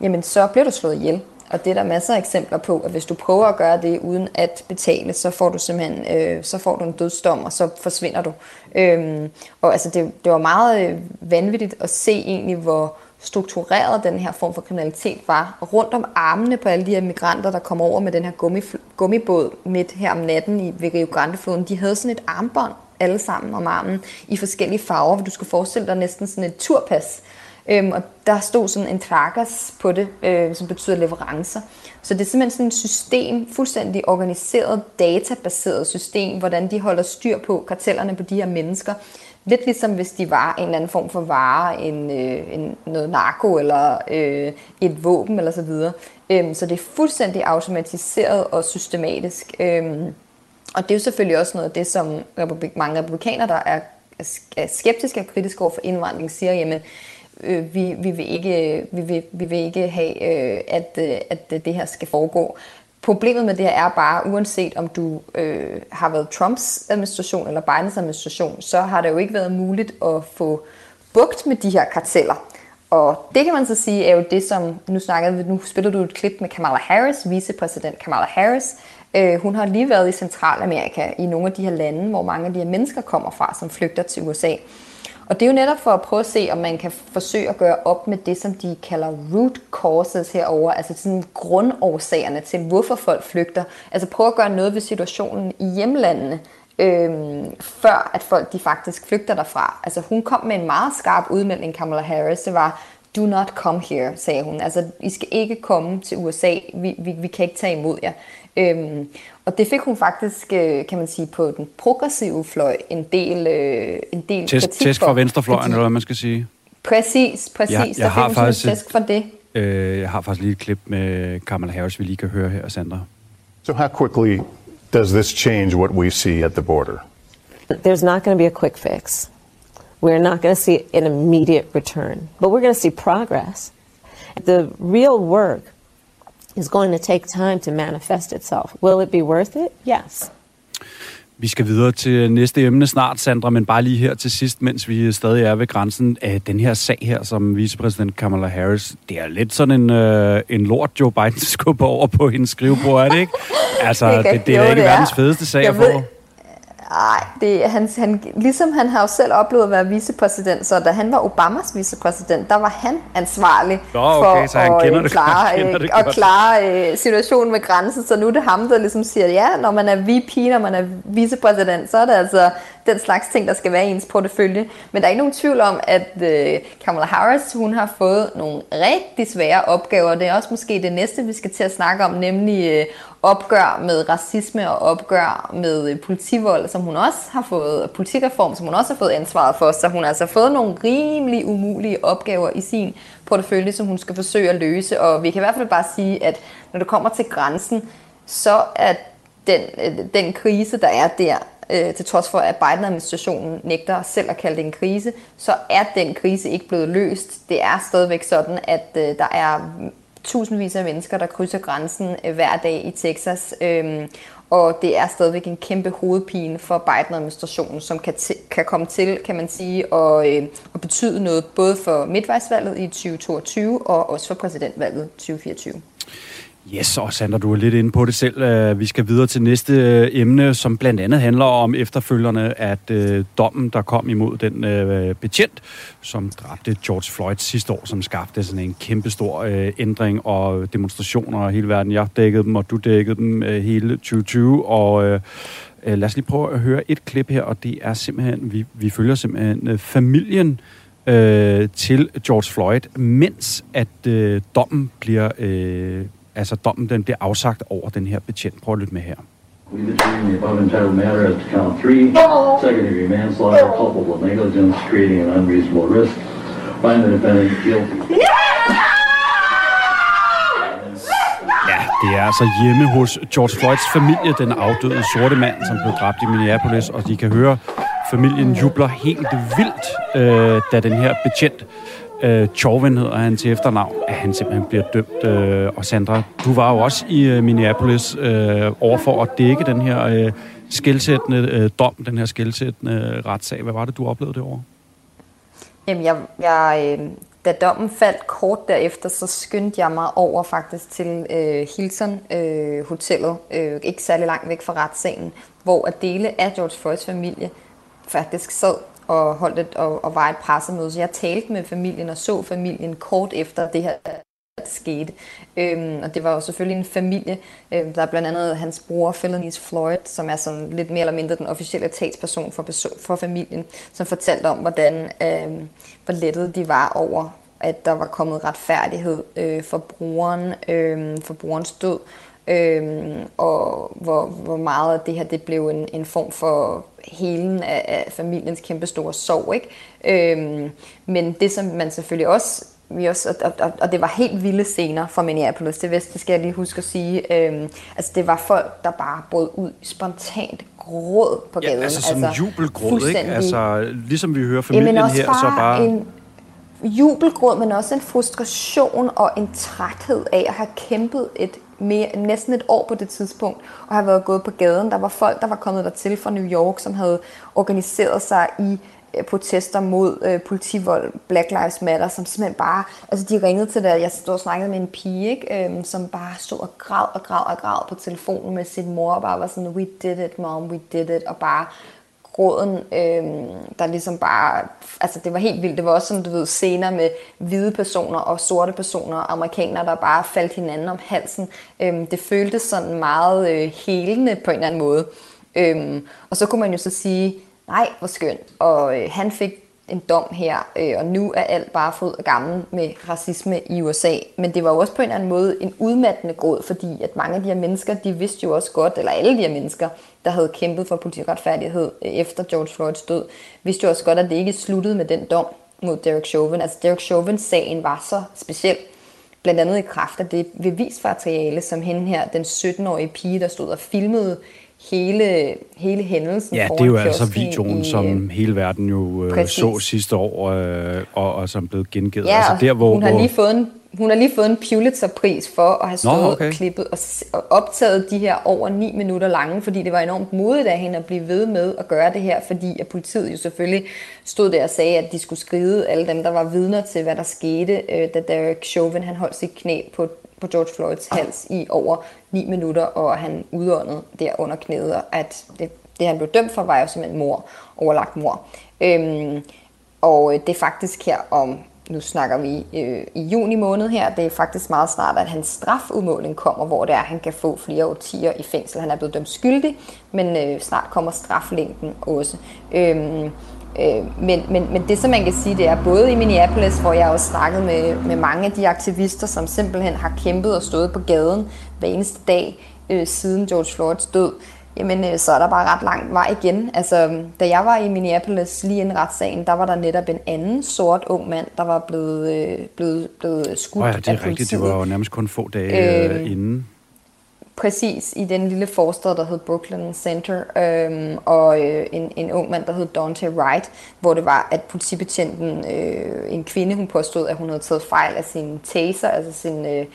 jamen så bliver du slået ihjel. og det er der masser af eksempler på, at hvis du prøver at gøre det uden at betale, så får du simpelthen øh, så får du en dødsdom, og så forsvinder du. Øhm, og altså det, det var meget øh, vanvittigt at se egentlig, hvor struktureret den her form for kriminalitet var. Rundt om armene på alle de her migranter, der kom over med den her gummibåd midt her om natten i, ved Rio Grande-floden, de havde sådan et armbånd alle sammen om armen i forskellige farver, hvor du skulle forestille dig næsten sådan et turpas. Øhm, og der stod sådan en trackers på det, øh, som betyder leverancer. Så det er simpelthen sådan et system, fuldstændig organiseret, databaseret system, hvordan de holder styr på kartellerne på de her mennesker. Lidt ligesom hvis de var en eller anden form for vare, en, øh, en, noget narko eller øh, et våben eller så videre. Øhm, så det er fuldstændig automatiseret og systematisk. Øhm, og det er jo selvfølgelig også noget af det, som republik, mange republikanere, der er, er skeptiske og kritiske over for indvandring, siger, jamen, øh, vi, vi, vil ikke, øh, vi, vil, vi vil ikke have, øh, at, øh, at det her skal foregå. Problemet med det her er bare, uanset om du øh, har været Trumps administration eller Bidens administration, så har det jo ikke været muligt at få bugt med de her karteller. Og det kan man så sige er jo det, som nu snakkede nu spiller du et klip med Kamala Harris, vicepræsident Kamala Harris. Øh, hun har lige været i Centralamerika, i nogle af de her lande, hvor mange af de her mennesker kommer fra, som flygter til USA. Og det er jo netop for at prøve at se, om man kan forsøge at gøre op med det, som de kalder root causes herover, altså sådan grundårsagerne til, hvorfor folk flygter. Altså prøve at gøre noget ved situationen i hjemlandene, øhm, før at folk de faktisk flygter derfra. Altså hun kom med en meget skarp udmelding, Kamala Harris, det var, do not come here, sagde hun. Altså, I skal ikke komme til USA, vi, vi, vi kan ikke tage imod jer. Øhm, og det fik hun faktisk, øh, kan man sige, på den progressive fløj en del, øh, en del test, kritik test fra venstrefløjen, eller hvad man skal sige. Præcis, præcis. Jeg, jeg har faktisk test for det. Øh, jeg har faktisk lige et klip med Kamala Harris, vi lige kan høre her, Sandra. So how quickly does this change what we see at the border? There's not going to be a quick fix. We're not going to see an immediate return, but we're going to see progress. The real work is going to take time to manifest itself. Will it be worth it? Yes. Vi skal videre til næste emne snart, Sandra, men bare lige her til sidst, mens vi stadig er ved grænsen af den her sag her, som vicepræsident Kamala Harris, det er lidt sådan en, øh, en lort, Joe Biden skubber over på hendes skrivebord, er det ikke? Altså, det, det, det er jo, ikke det er. verdens fedeste sag at få. Nej, det, han, han, ligesom han har jo selv oplevet at være vicepræsident, så da han var Obamas vicepræsident, der var han ansvarlig Nå, okay, for at, det klare, kender det at klare uh, situationen med grænsen. Så nu er det ham, der ligesom siger, ja, når man er VP, når man er vicepræsident, så er det altså den slags ting, der skal være i ens portefølje. Men der er ikke nogen tvivl om, at øh, Kamala Harris, hun har fået nogle rigtig svære opgaver. Det er også måske det næste, vi skal til at snakke om, nemlig øh, opgør med racisme og opgør med øh, politivold, som hun også har fået, politireform, som hun også har fået ansvaret for. Så hun har altså fået nogle rimelig umulige opgaver i sin portefølje, som hun skal forsøge at løse. Og vi kan i hvert fald bare sige, at når det kommer til grænsen, så er den, øh, den krise, der er der, øh, til trods for, at Biden-administrationen nægter selv at kalde det en krise, så er den krise ikke blevet løst. Det er stadigvæk sådan, at øh, der er tusindvis af mennesker, der krydser grænsen øh, hver dag i Texas. øh, og det er stadigvæk en kæmpe hovedpine for Biden-administrationen, som kan, kan komme til, kan man sige, og, øh, og betyde noget både for midtvejsvalget i 2022 og også for præsidentvalget 2024. Yes, og Sander, du er lidt inde på det selv. Øh, vi skal videre til næste øh, emne, som blandt andet handler om efterfølgerne at øh, dommen, der kom imod den øh, betjent, som dræbte George Floyd sidste år, som skabte sådan en kæmpestor øh, ændring og demonstrationer i hele verden. Jeg dækkede dem, og du dækkede dem øh, hele 2020, og øh, øh, lad os lige prøve at høre et klip her, og det er simpelthen, vi, vi følger simpelthen øh, familien øh, til George Floyd, mens at øh, dommen bliver øh, altså dommen den bliver afsagt over den her betjent. Prøv at lytte med her. We determine the above entitled matter as to count three, second degree manslaughter, culpable negligence, creating an unreasonable risk. Find the defendant guilty. Ja, det er altså hjemme hos George Floyds familie, den afdøde sorte mand, som blev dræbt i Minneapolis, og de kan høre, familien jubler helt vildt, øh, da den her betjent øh, Chauvin hedder han til efternavn, at han simpelthen bliver dømt. Øh, og Sandra, du var jo også i øh, Minneapolis øh, overfor at dække den her øh, skældsættende øh, dom, den her skældsættende øh, retssag. Hvad var det, du oplevede det over? Jamen, jeg, jeg, øh, da dommen faldt kort derefter, så skyndte jeg mig over faktisk til øh, Hilton øh, Hotellet, øh, ikke særlig langt væk fra retssagen, hvor at dele af George Floyds familie faktisk sad og holdt et, og, og var et pressemøde. Så jeg talte med familien og så familien kort efter det her skete. Øhm, og det var jo selvfølgelig en familie. Øhm, der er blandt andet hans bror, Felonies Floyd, som er sådan lidt mere eller mindre den officielle talsperson for, for familien, som fortalte om, hvordan øhm, hvor lettet de var over, at der var kommet retfærdighed øh, for brugeren, øh, for brorens død. Øhm, og hvor, hvor meget det her det blev en, en form for helen af, af familiens kæmpe store sorg. Ikke? Øhm, men det, som man selvfølgelig også vi også, og, og, og det var helt vilde scener fra Minneapolis, det, det skal jeg lige huske at sige. Øhm, altså det var folk, der bare brød ud spontant gråd på gaden. Ja, altså sådan altså, jubelgråd, ikke? Altså ligesom vi hører familien her, bare så bare... En, jubelgråd, men også en frustration og en træthed af at have kæmpet et mere, næsten et år på det tidspunkt, og have været gået på gaden. Der var folk, der var kommet der til fra New York, som havde organiseret sig i øh, protester mod øh, politivold, Black Lives Matter, som simpelthen bare, altså de ringede til det, jeg stod og snakkede med en pige, ikke, øhm, som bare stod og græd og græd og græd på telefonen med sin mor, og bare var sådan, we did it, mom, we did it, og bare gråden, øh, der ligesom bare, altså det var helt vildt. Det var også som du ved, scener med hvide personer og sorte personer, og amerikanere, der bare faldt hinanden om halsen. Øh, det føltes sådan meget øh, helende på en eller anden måde. Øh, og så kunne man jo så sige, nej, hvor skønt. Og øh, han fik en dom her, øh, og nu er alt bare fod og gammel med racisme i USA. Men det var jo også på en eller anden måde en udmattende gråd, fordi at mange af de her mennesker, de vidste jo også godt, eller alle de her mennesker, der havde kæmpet for politiretfærdighed øh, efter George Floyds død, vidste jo også godt, at det ikke sluttede med den dom mod Derek Chauvin. Altså Derek Chauvins sagen var så speciel, blandt andet i kraft af det bevismateriale, som hende her, den 17-årige pige, der stod og filmede hele, hele hændelsen. Ja, det er jo altså videoen, i, som hele verden jo øh, så sidste år, øh, og, og som blev gengivet. Ja, altså der, hvor, hun, har lige fået en, hun har lige fået en Pulitzer-pris for at have stået Nå, okay. og klippet og, og optaget de her over 9 minutter lange, fordi det var enormt modigt af hende at blive ved med at gøre det her, fordi at politiet jo selvfølgelig stod der og sagde, at de skulle skrive alle dem, der var vidner til, hvad der skete, øh, da Derek Chauvin han holdt sit knæ på på George Floyds hals i over 9 minutter, og han udåndede der under knæet, og at det, det han blev dømt for, var jo simpelthen mor, overlagt mor. Øhm, og det er faktisk her om, nu snakker vi øh, i juni måned her, det er faktisk meget snart, at hans strafudmåling kommer, hvor det er, at han kan få flere årtier i fængsel. Han er blevet dømt skyldig, men øh, snart kommer straflængden også. Øhm, Øh, men, men, men det, som man kan sige, det er både i Minneapolis, hvor jeg også snakket med, med mange af de aktivister, som simpelthen har kæmpet og stået på gaden hver eneste dag øh, siden George Floyds død, jamen øh, så er der bare ret lang vej igen. Altså, da jeg var i Minneapolis lige inden retssagen, der var der netop en anden sort ung mand, der var blevet, øh, blevet, blevet skudt oh ja, det er rigtigt. Det var jo nærmest kun få dage øh, inden. Præcis, i den lille forstad, der hed Brooklyn Center, øhm, og øh, en, en ung mand, der hed Dante Wright, hvor det var, at politibetjenten, øh, en kvinde, hun påstod, at hun havde taget fejl af sin taser, altså sin, øh,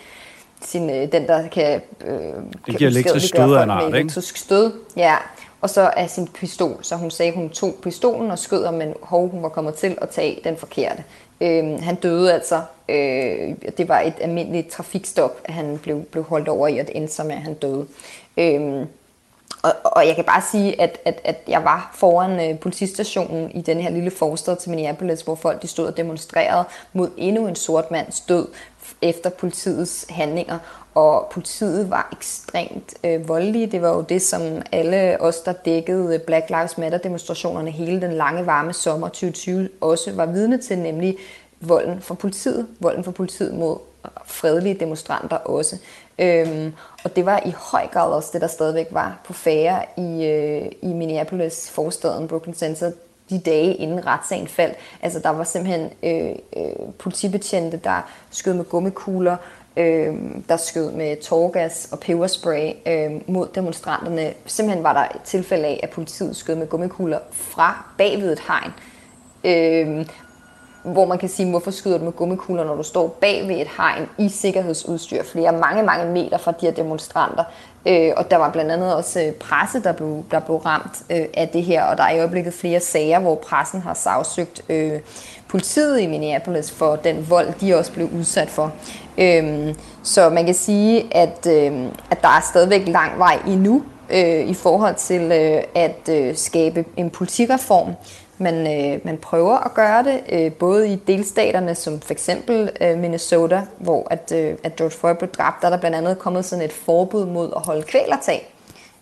sin øh, den, der kan... Øh, det giver elektrisk stød af en art, ikke? Elektrisk stød, ja. Og så af sin pistol. Så hun sagde, hun tog pistolen og skød men hov, hun var kommet til at tage den forkerte. Øh, han døde altså. Øh, det var et almindeligt trafikstop, at han blev, blev holdt over i, og det endte så med, at han døde. Øh, og, og jeg kan bare sige, at, at, at jeg var foran øh, politistationen i den her lille forstad til Minneapolis, hvor folk de stod og demonstrerede mod endnu en sort mands død efter politiets handlinger. Og politiet var ekstremt øh, voldelige. Det var jo det, som alle os, der dækkede øh, Black Lives Matter-demonstrationerne hele den lange, varme sommer 2020 også var vidne til, nemlig volden fra politiet. Volden fra politiet mod fredelige demonstranter også. Øhm, og det var i høj grad også det, der stadigvæk var på færre i, øh, i Minneapolis, forstaden Brooklyn Center, de dage inden retssagen faldt. Altså der var simpelthen øh, øh, politibetjente, der skød med gummikugler, øh, der skød med tårgas og peberspray øh, mod demonstranterne. Simpelthen var der et tilfælde af, at politiet skød med gummikugler fra bagved et hegn. Øh, hvor man kan sige, hvorfor skyder du med gummikugler, når du står bag ved et hegn i sikkerhedsudstyr flere mange, mange meter fra de her demonstranter. Øh, og der var blandt andet også øh, presse, der blev, der blev ramt øh, af det her, og der er i øjeblikket flere sager, hvor pressen har sagsøgt øh, politiet i Minneapolis for den vold, de også blev udsat for. Øh, så man kan sige, at, øh, at der er stadigvæk lang vej endnu øh, i forhold til øh, at øh, skabe en politikreform. Man, øh, man prøver at gøre det, øh, både i delstaterne, som for eksempel øh, Minnesota, hvor at, øh, at George Floyd blev dræbt, der er der blandt andet kommet sådan et forbud mod at holde kvælertag.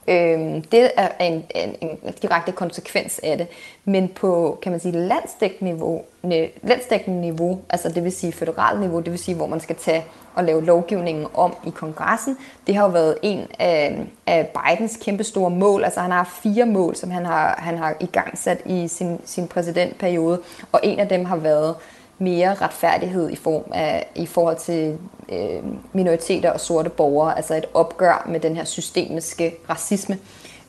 Øh, det er en, en, en direkte konsekvens af det. Men på, kan man sige, landsdækkende niveau, landsdækkende niveau, altså det vil sige federalt niveau, det vil sige, hvor man skal tage at lave lovgivningen om i kongressen. Det har jo været en af, af Bidens kæmpe store mål. Altså han har fire mål, som han har, han har igangsat i sin, sin præsidentperiode, og en af dem har været mere retfærdighed i, form af, i forhold til øh, minoriteter og sorte borgere, altså et opgør med den her systemiske racisme.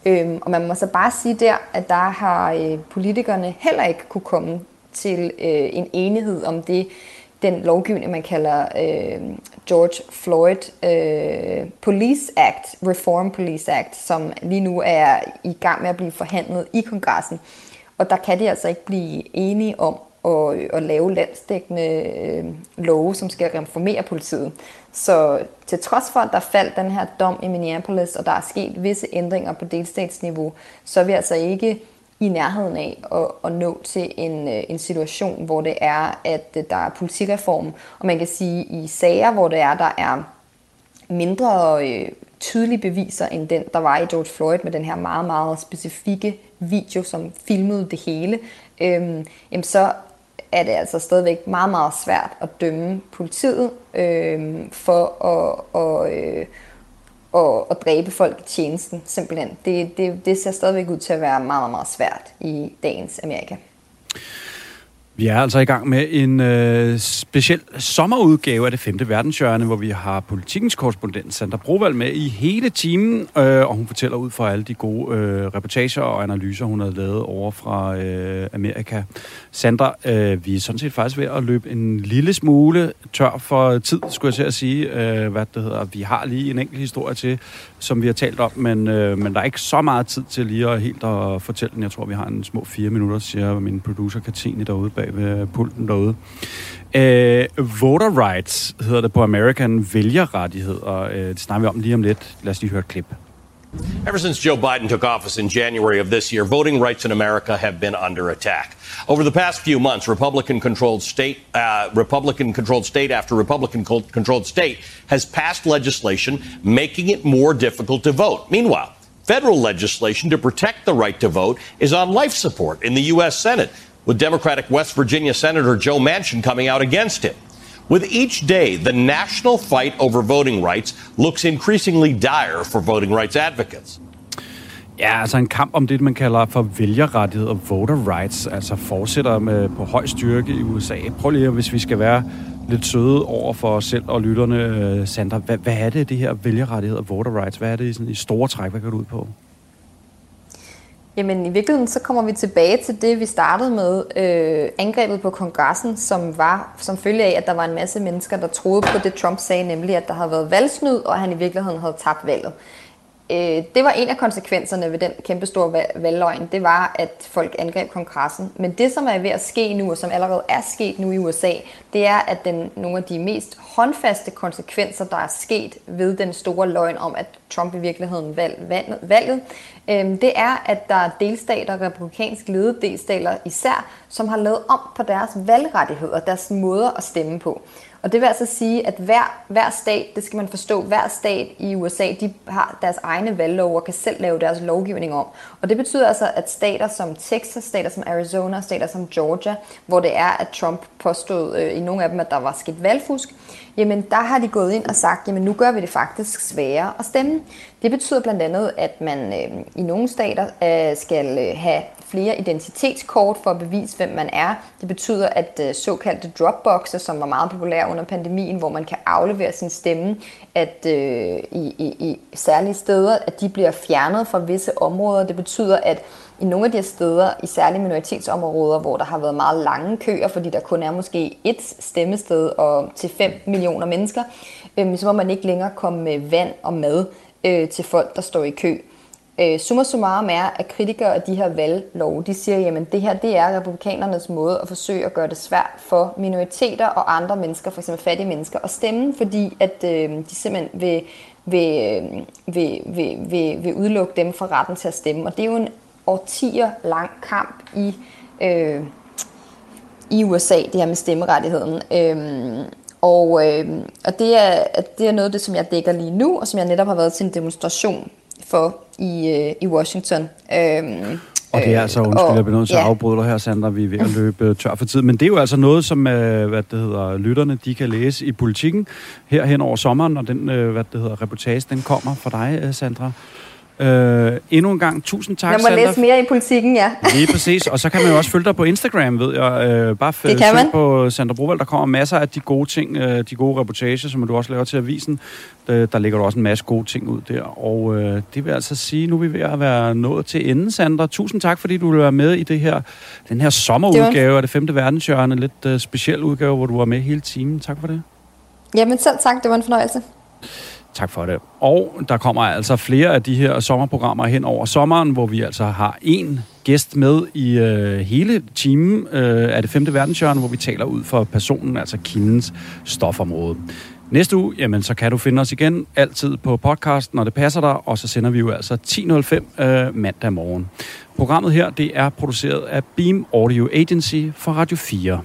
Øhm, og man må så bare sige der, at der har øh, politikerne heller ikke kunne komme til øh, en enighed om det, den lovgivning, man kalder øh, George Floyd øh, Police Act, Reform Police Act, som lige nu er i gang med at blive forhandlet i kongressen. Og der kan de altså ikke blive enige om at, at lave landsdækkende øh, love, som skal reformere politiet. Så til trods for, at der faldt den her dom i Minneapolis, og der er sket visse ændringer på delstatsniveau, så er vi altså ikke i nærheden af at, at nå til en, øh, en situation, hvor det er, at øh, der er politireform. Og man kan sige, i sager, hvor det er, der er mindre øh, tydelige beviser end den, der var i George Floyd med den her meget, meget specifikke video, som filmede det hele, øh, jamen så er det altså stadigvæk meget, meget svært at dømme politiet øh, for at, og, øh, og, at dræbe folk i tjenesten, simpelthen. Det, det, det ser stadigvæk ud til at være meget, meget svært i dagens Amerika. Vi er altså i gang med en øh, speciel sommerudgave af det femte verdenshjørne, hvor vi har politikens korrespondent Sandra Brovald med i hele timen, øh, og hun fortæller ud fra alle de gode øh, reportager og analyser, hun har lavet over fra øh, Amerika. Sandra, øh, vi er sådan set faktisk ved at løbe en lille smule tør for tid, skulle jeg til at sige. Øh, hvad det hedder. Vi har lige en enkelt historie til, som vi har talt om, men, øh, men der er ikke så meget tid til lige at helt at fortælle den. Jeg tror, vi har en små fire minutter, siger min producer Katrine derude bag ved pulten derude. Øh, voter rights hedder det på American. Øh, det snakker vi om lige om lidt. Lad os lige høre et klip. Ever since Joe Biden took office in January of this year, voting rights in America have been under attack. Over the past few months, Republican-controlled state, uh, Republican-controlled state after Republican-controlled state has passed legislation making it more difficult to vote. Meanwhile, federal legislation to protect the right to vote is on life support in the U.S. Senate, with Democratic West Virginia Senator Joe Manchin coming out against it. With each day, the national fight over voting rights looks increasingly dire for voting rights advocates. Ja, altså en kamp om det, man kalder for vælgerrettighed og voter rights, altså fortsætter med på høj styrke i USA. Prøv lige, hvis vi skal være lidt søde over for os selv og lytterne, øh, Sandra, hvad, hvad er det, det her vælgerrettighed og voter rights? Hvad er det i, sådan, i store træk? Hvad går det ud på? Jamen i virkeligheden så kommer vi tilbage til det, vi startede med, øh, angrebet på kongressen, som var som følge af, at der var en masse mennesker, der troede på det, Trump sagde, nemlig at der havde været valgsnyd, og at han i virkeligheden havde tabt valget. Øh, det var en af konsekvenserne ved den kæmpe store valgløgn, det var, at folk angreb kongressen. Men det, som er ved at ske nu, og som allerede er sket nu i USA, det er, at den, nogle af de mest håndfaste konsekvenser, der er sket ved den store løgn om, at Trump i virkeligheden valg, valget, øh, det er, at der er delstater, republikansk ledede delstater især, som har lavet om på deres valgrettigheder, deres måder at stemme på. Og det vil altså sige, at hver, hver stat, det skal man forstå, hver stat i USA, de har deres egne valglov og kan selv lave deres lovgivning om. Og det betyder altså, at stater som Texas, stater som Arizona, stater som Georgia, hvor det er, at Trump påstod øh, i nogle af dem, at der var sket valgfusk, jamen der har de gået ind og sagt, jamen nu gør vi det faktisk sværere at stemme. Det betyder blandt andet, at man øh, i nogle stater øh, skal øh, have flere identitetskort for at bevise, hvem man er. Det betyder, at øh, såkaldte dropboxer, som var meget populære under pandemien, hvor man kan aflevere sin stemme, at øh, i, i, i særlige steder, at de bliver fjernet fra visse områder. Det betyder, at i nogle af de her steder, i særlige minoritetsområder, hvor der har været meget lange køer, fordi der kun er måske et stemmested og til 5 millioner mennesker, øh, så må man ikke længere komme med vand og mad øh, til folk, der står i kø. Øh, summa summarum er, at kritikere af de her valglov, de siger, jamen det her det er republikanernes måde at forsøge at gøre det svært for minoriteter og andre mennesker, f.eks. fattige mennesker, at stemme, fordi at øh, de simpelthen vil, vil, øh, vil, vil, vil, vil udelukke dem fra retten til at stemme. Og det er jo en årtier lang kamp i, øh, i USA, det her med stemmerettigheden. Øh, og, øh, og det, er, det er noget af det, som jeg dækker lige nu, og som jeg netop har været til en demonstration for i, øh, i Washington. Øhm, og det er altså, undskyld, og, jeg bliver nødt til ja. at afbryde dig her, Sandra, vi er ved at løbe tør for tid. Men det er jo altså noget, som øh, hvad det hedder, lytterne de kan læse i politikken her hen over sommeren, og den øh, hvad det hedder, reportage, den kommer for dig, Sandra. Øh, endnu en gang, tusind tak, Jeg må Sander. læse mere i politikken, ja. Lige præcis. Og så kan man jo også følge dig på Instagram, ved jeg. Øh, bare det kan man. på Sandra Brovold, der kommer masser af de gode ting, øh, de gode reportager, som du også laver til avisen. Der, der ligger der også en masse gode ting ud der. Og øh, det vil altså sige, nu er vi ved at være nået til enden, Sandra. Tusind tak, fordi du vil være med i det her, den her sommerudgave af det femte verdenshjørne. Lidt øh, speciel udgave, hvor du var med hele timen. Tak for det. Jamen selv tak, det var en fornøjelse. Tak for det. Og der kommer altså flere af de her sommerprogrammer hen over sommeren, hvor vi altså har en gæst med i øh, hele timen øh, af det femte verdenshjørne, hvor vi taler ud for personen, altså kindens stofområde. Næste uge, jamen, så kan du finde os igen altid på podcasten, når det passer dig, og så sender vi jo altså 10.05 øh, mandag morgen. Programmet her, det er produceret af Beam Audio Agency for Radio 4.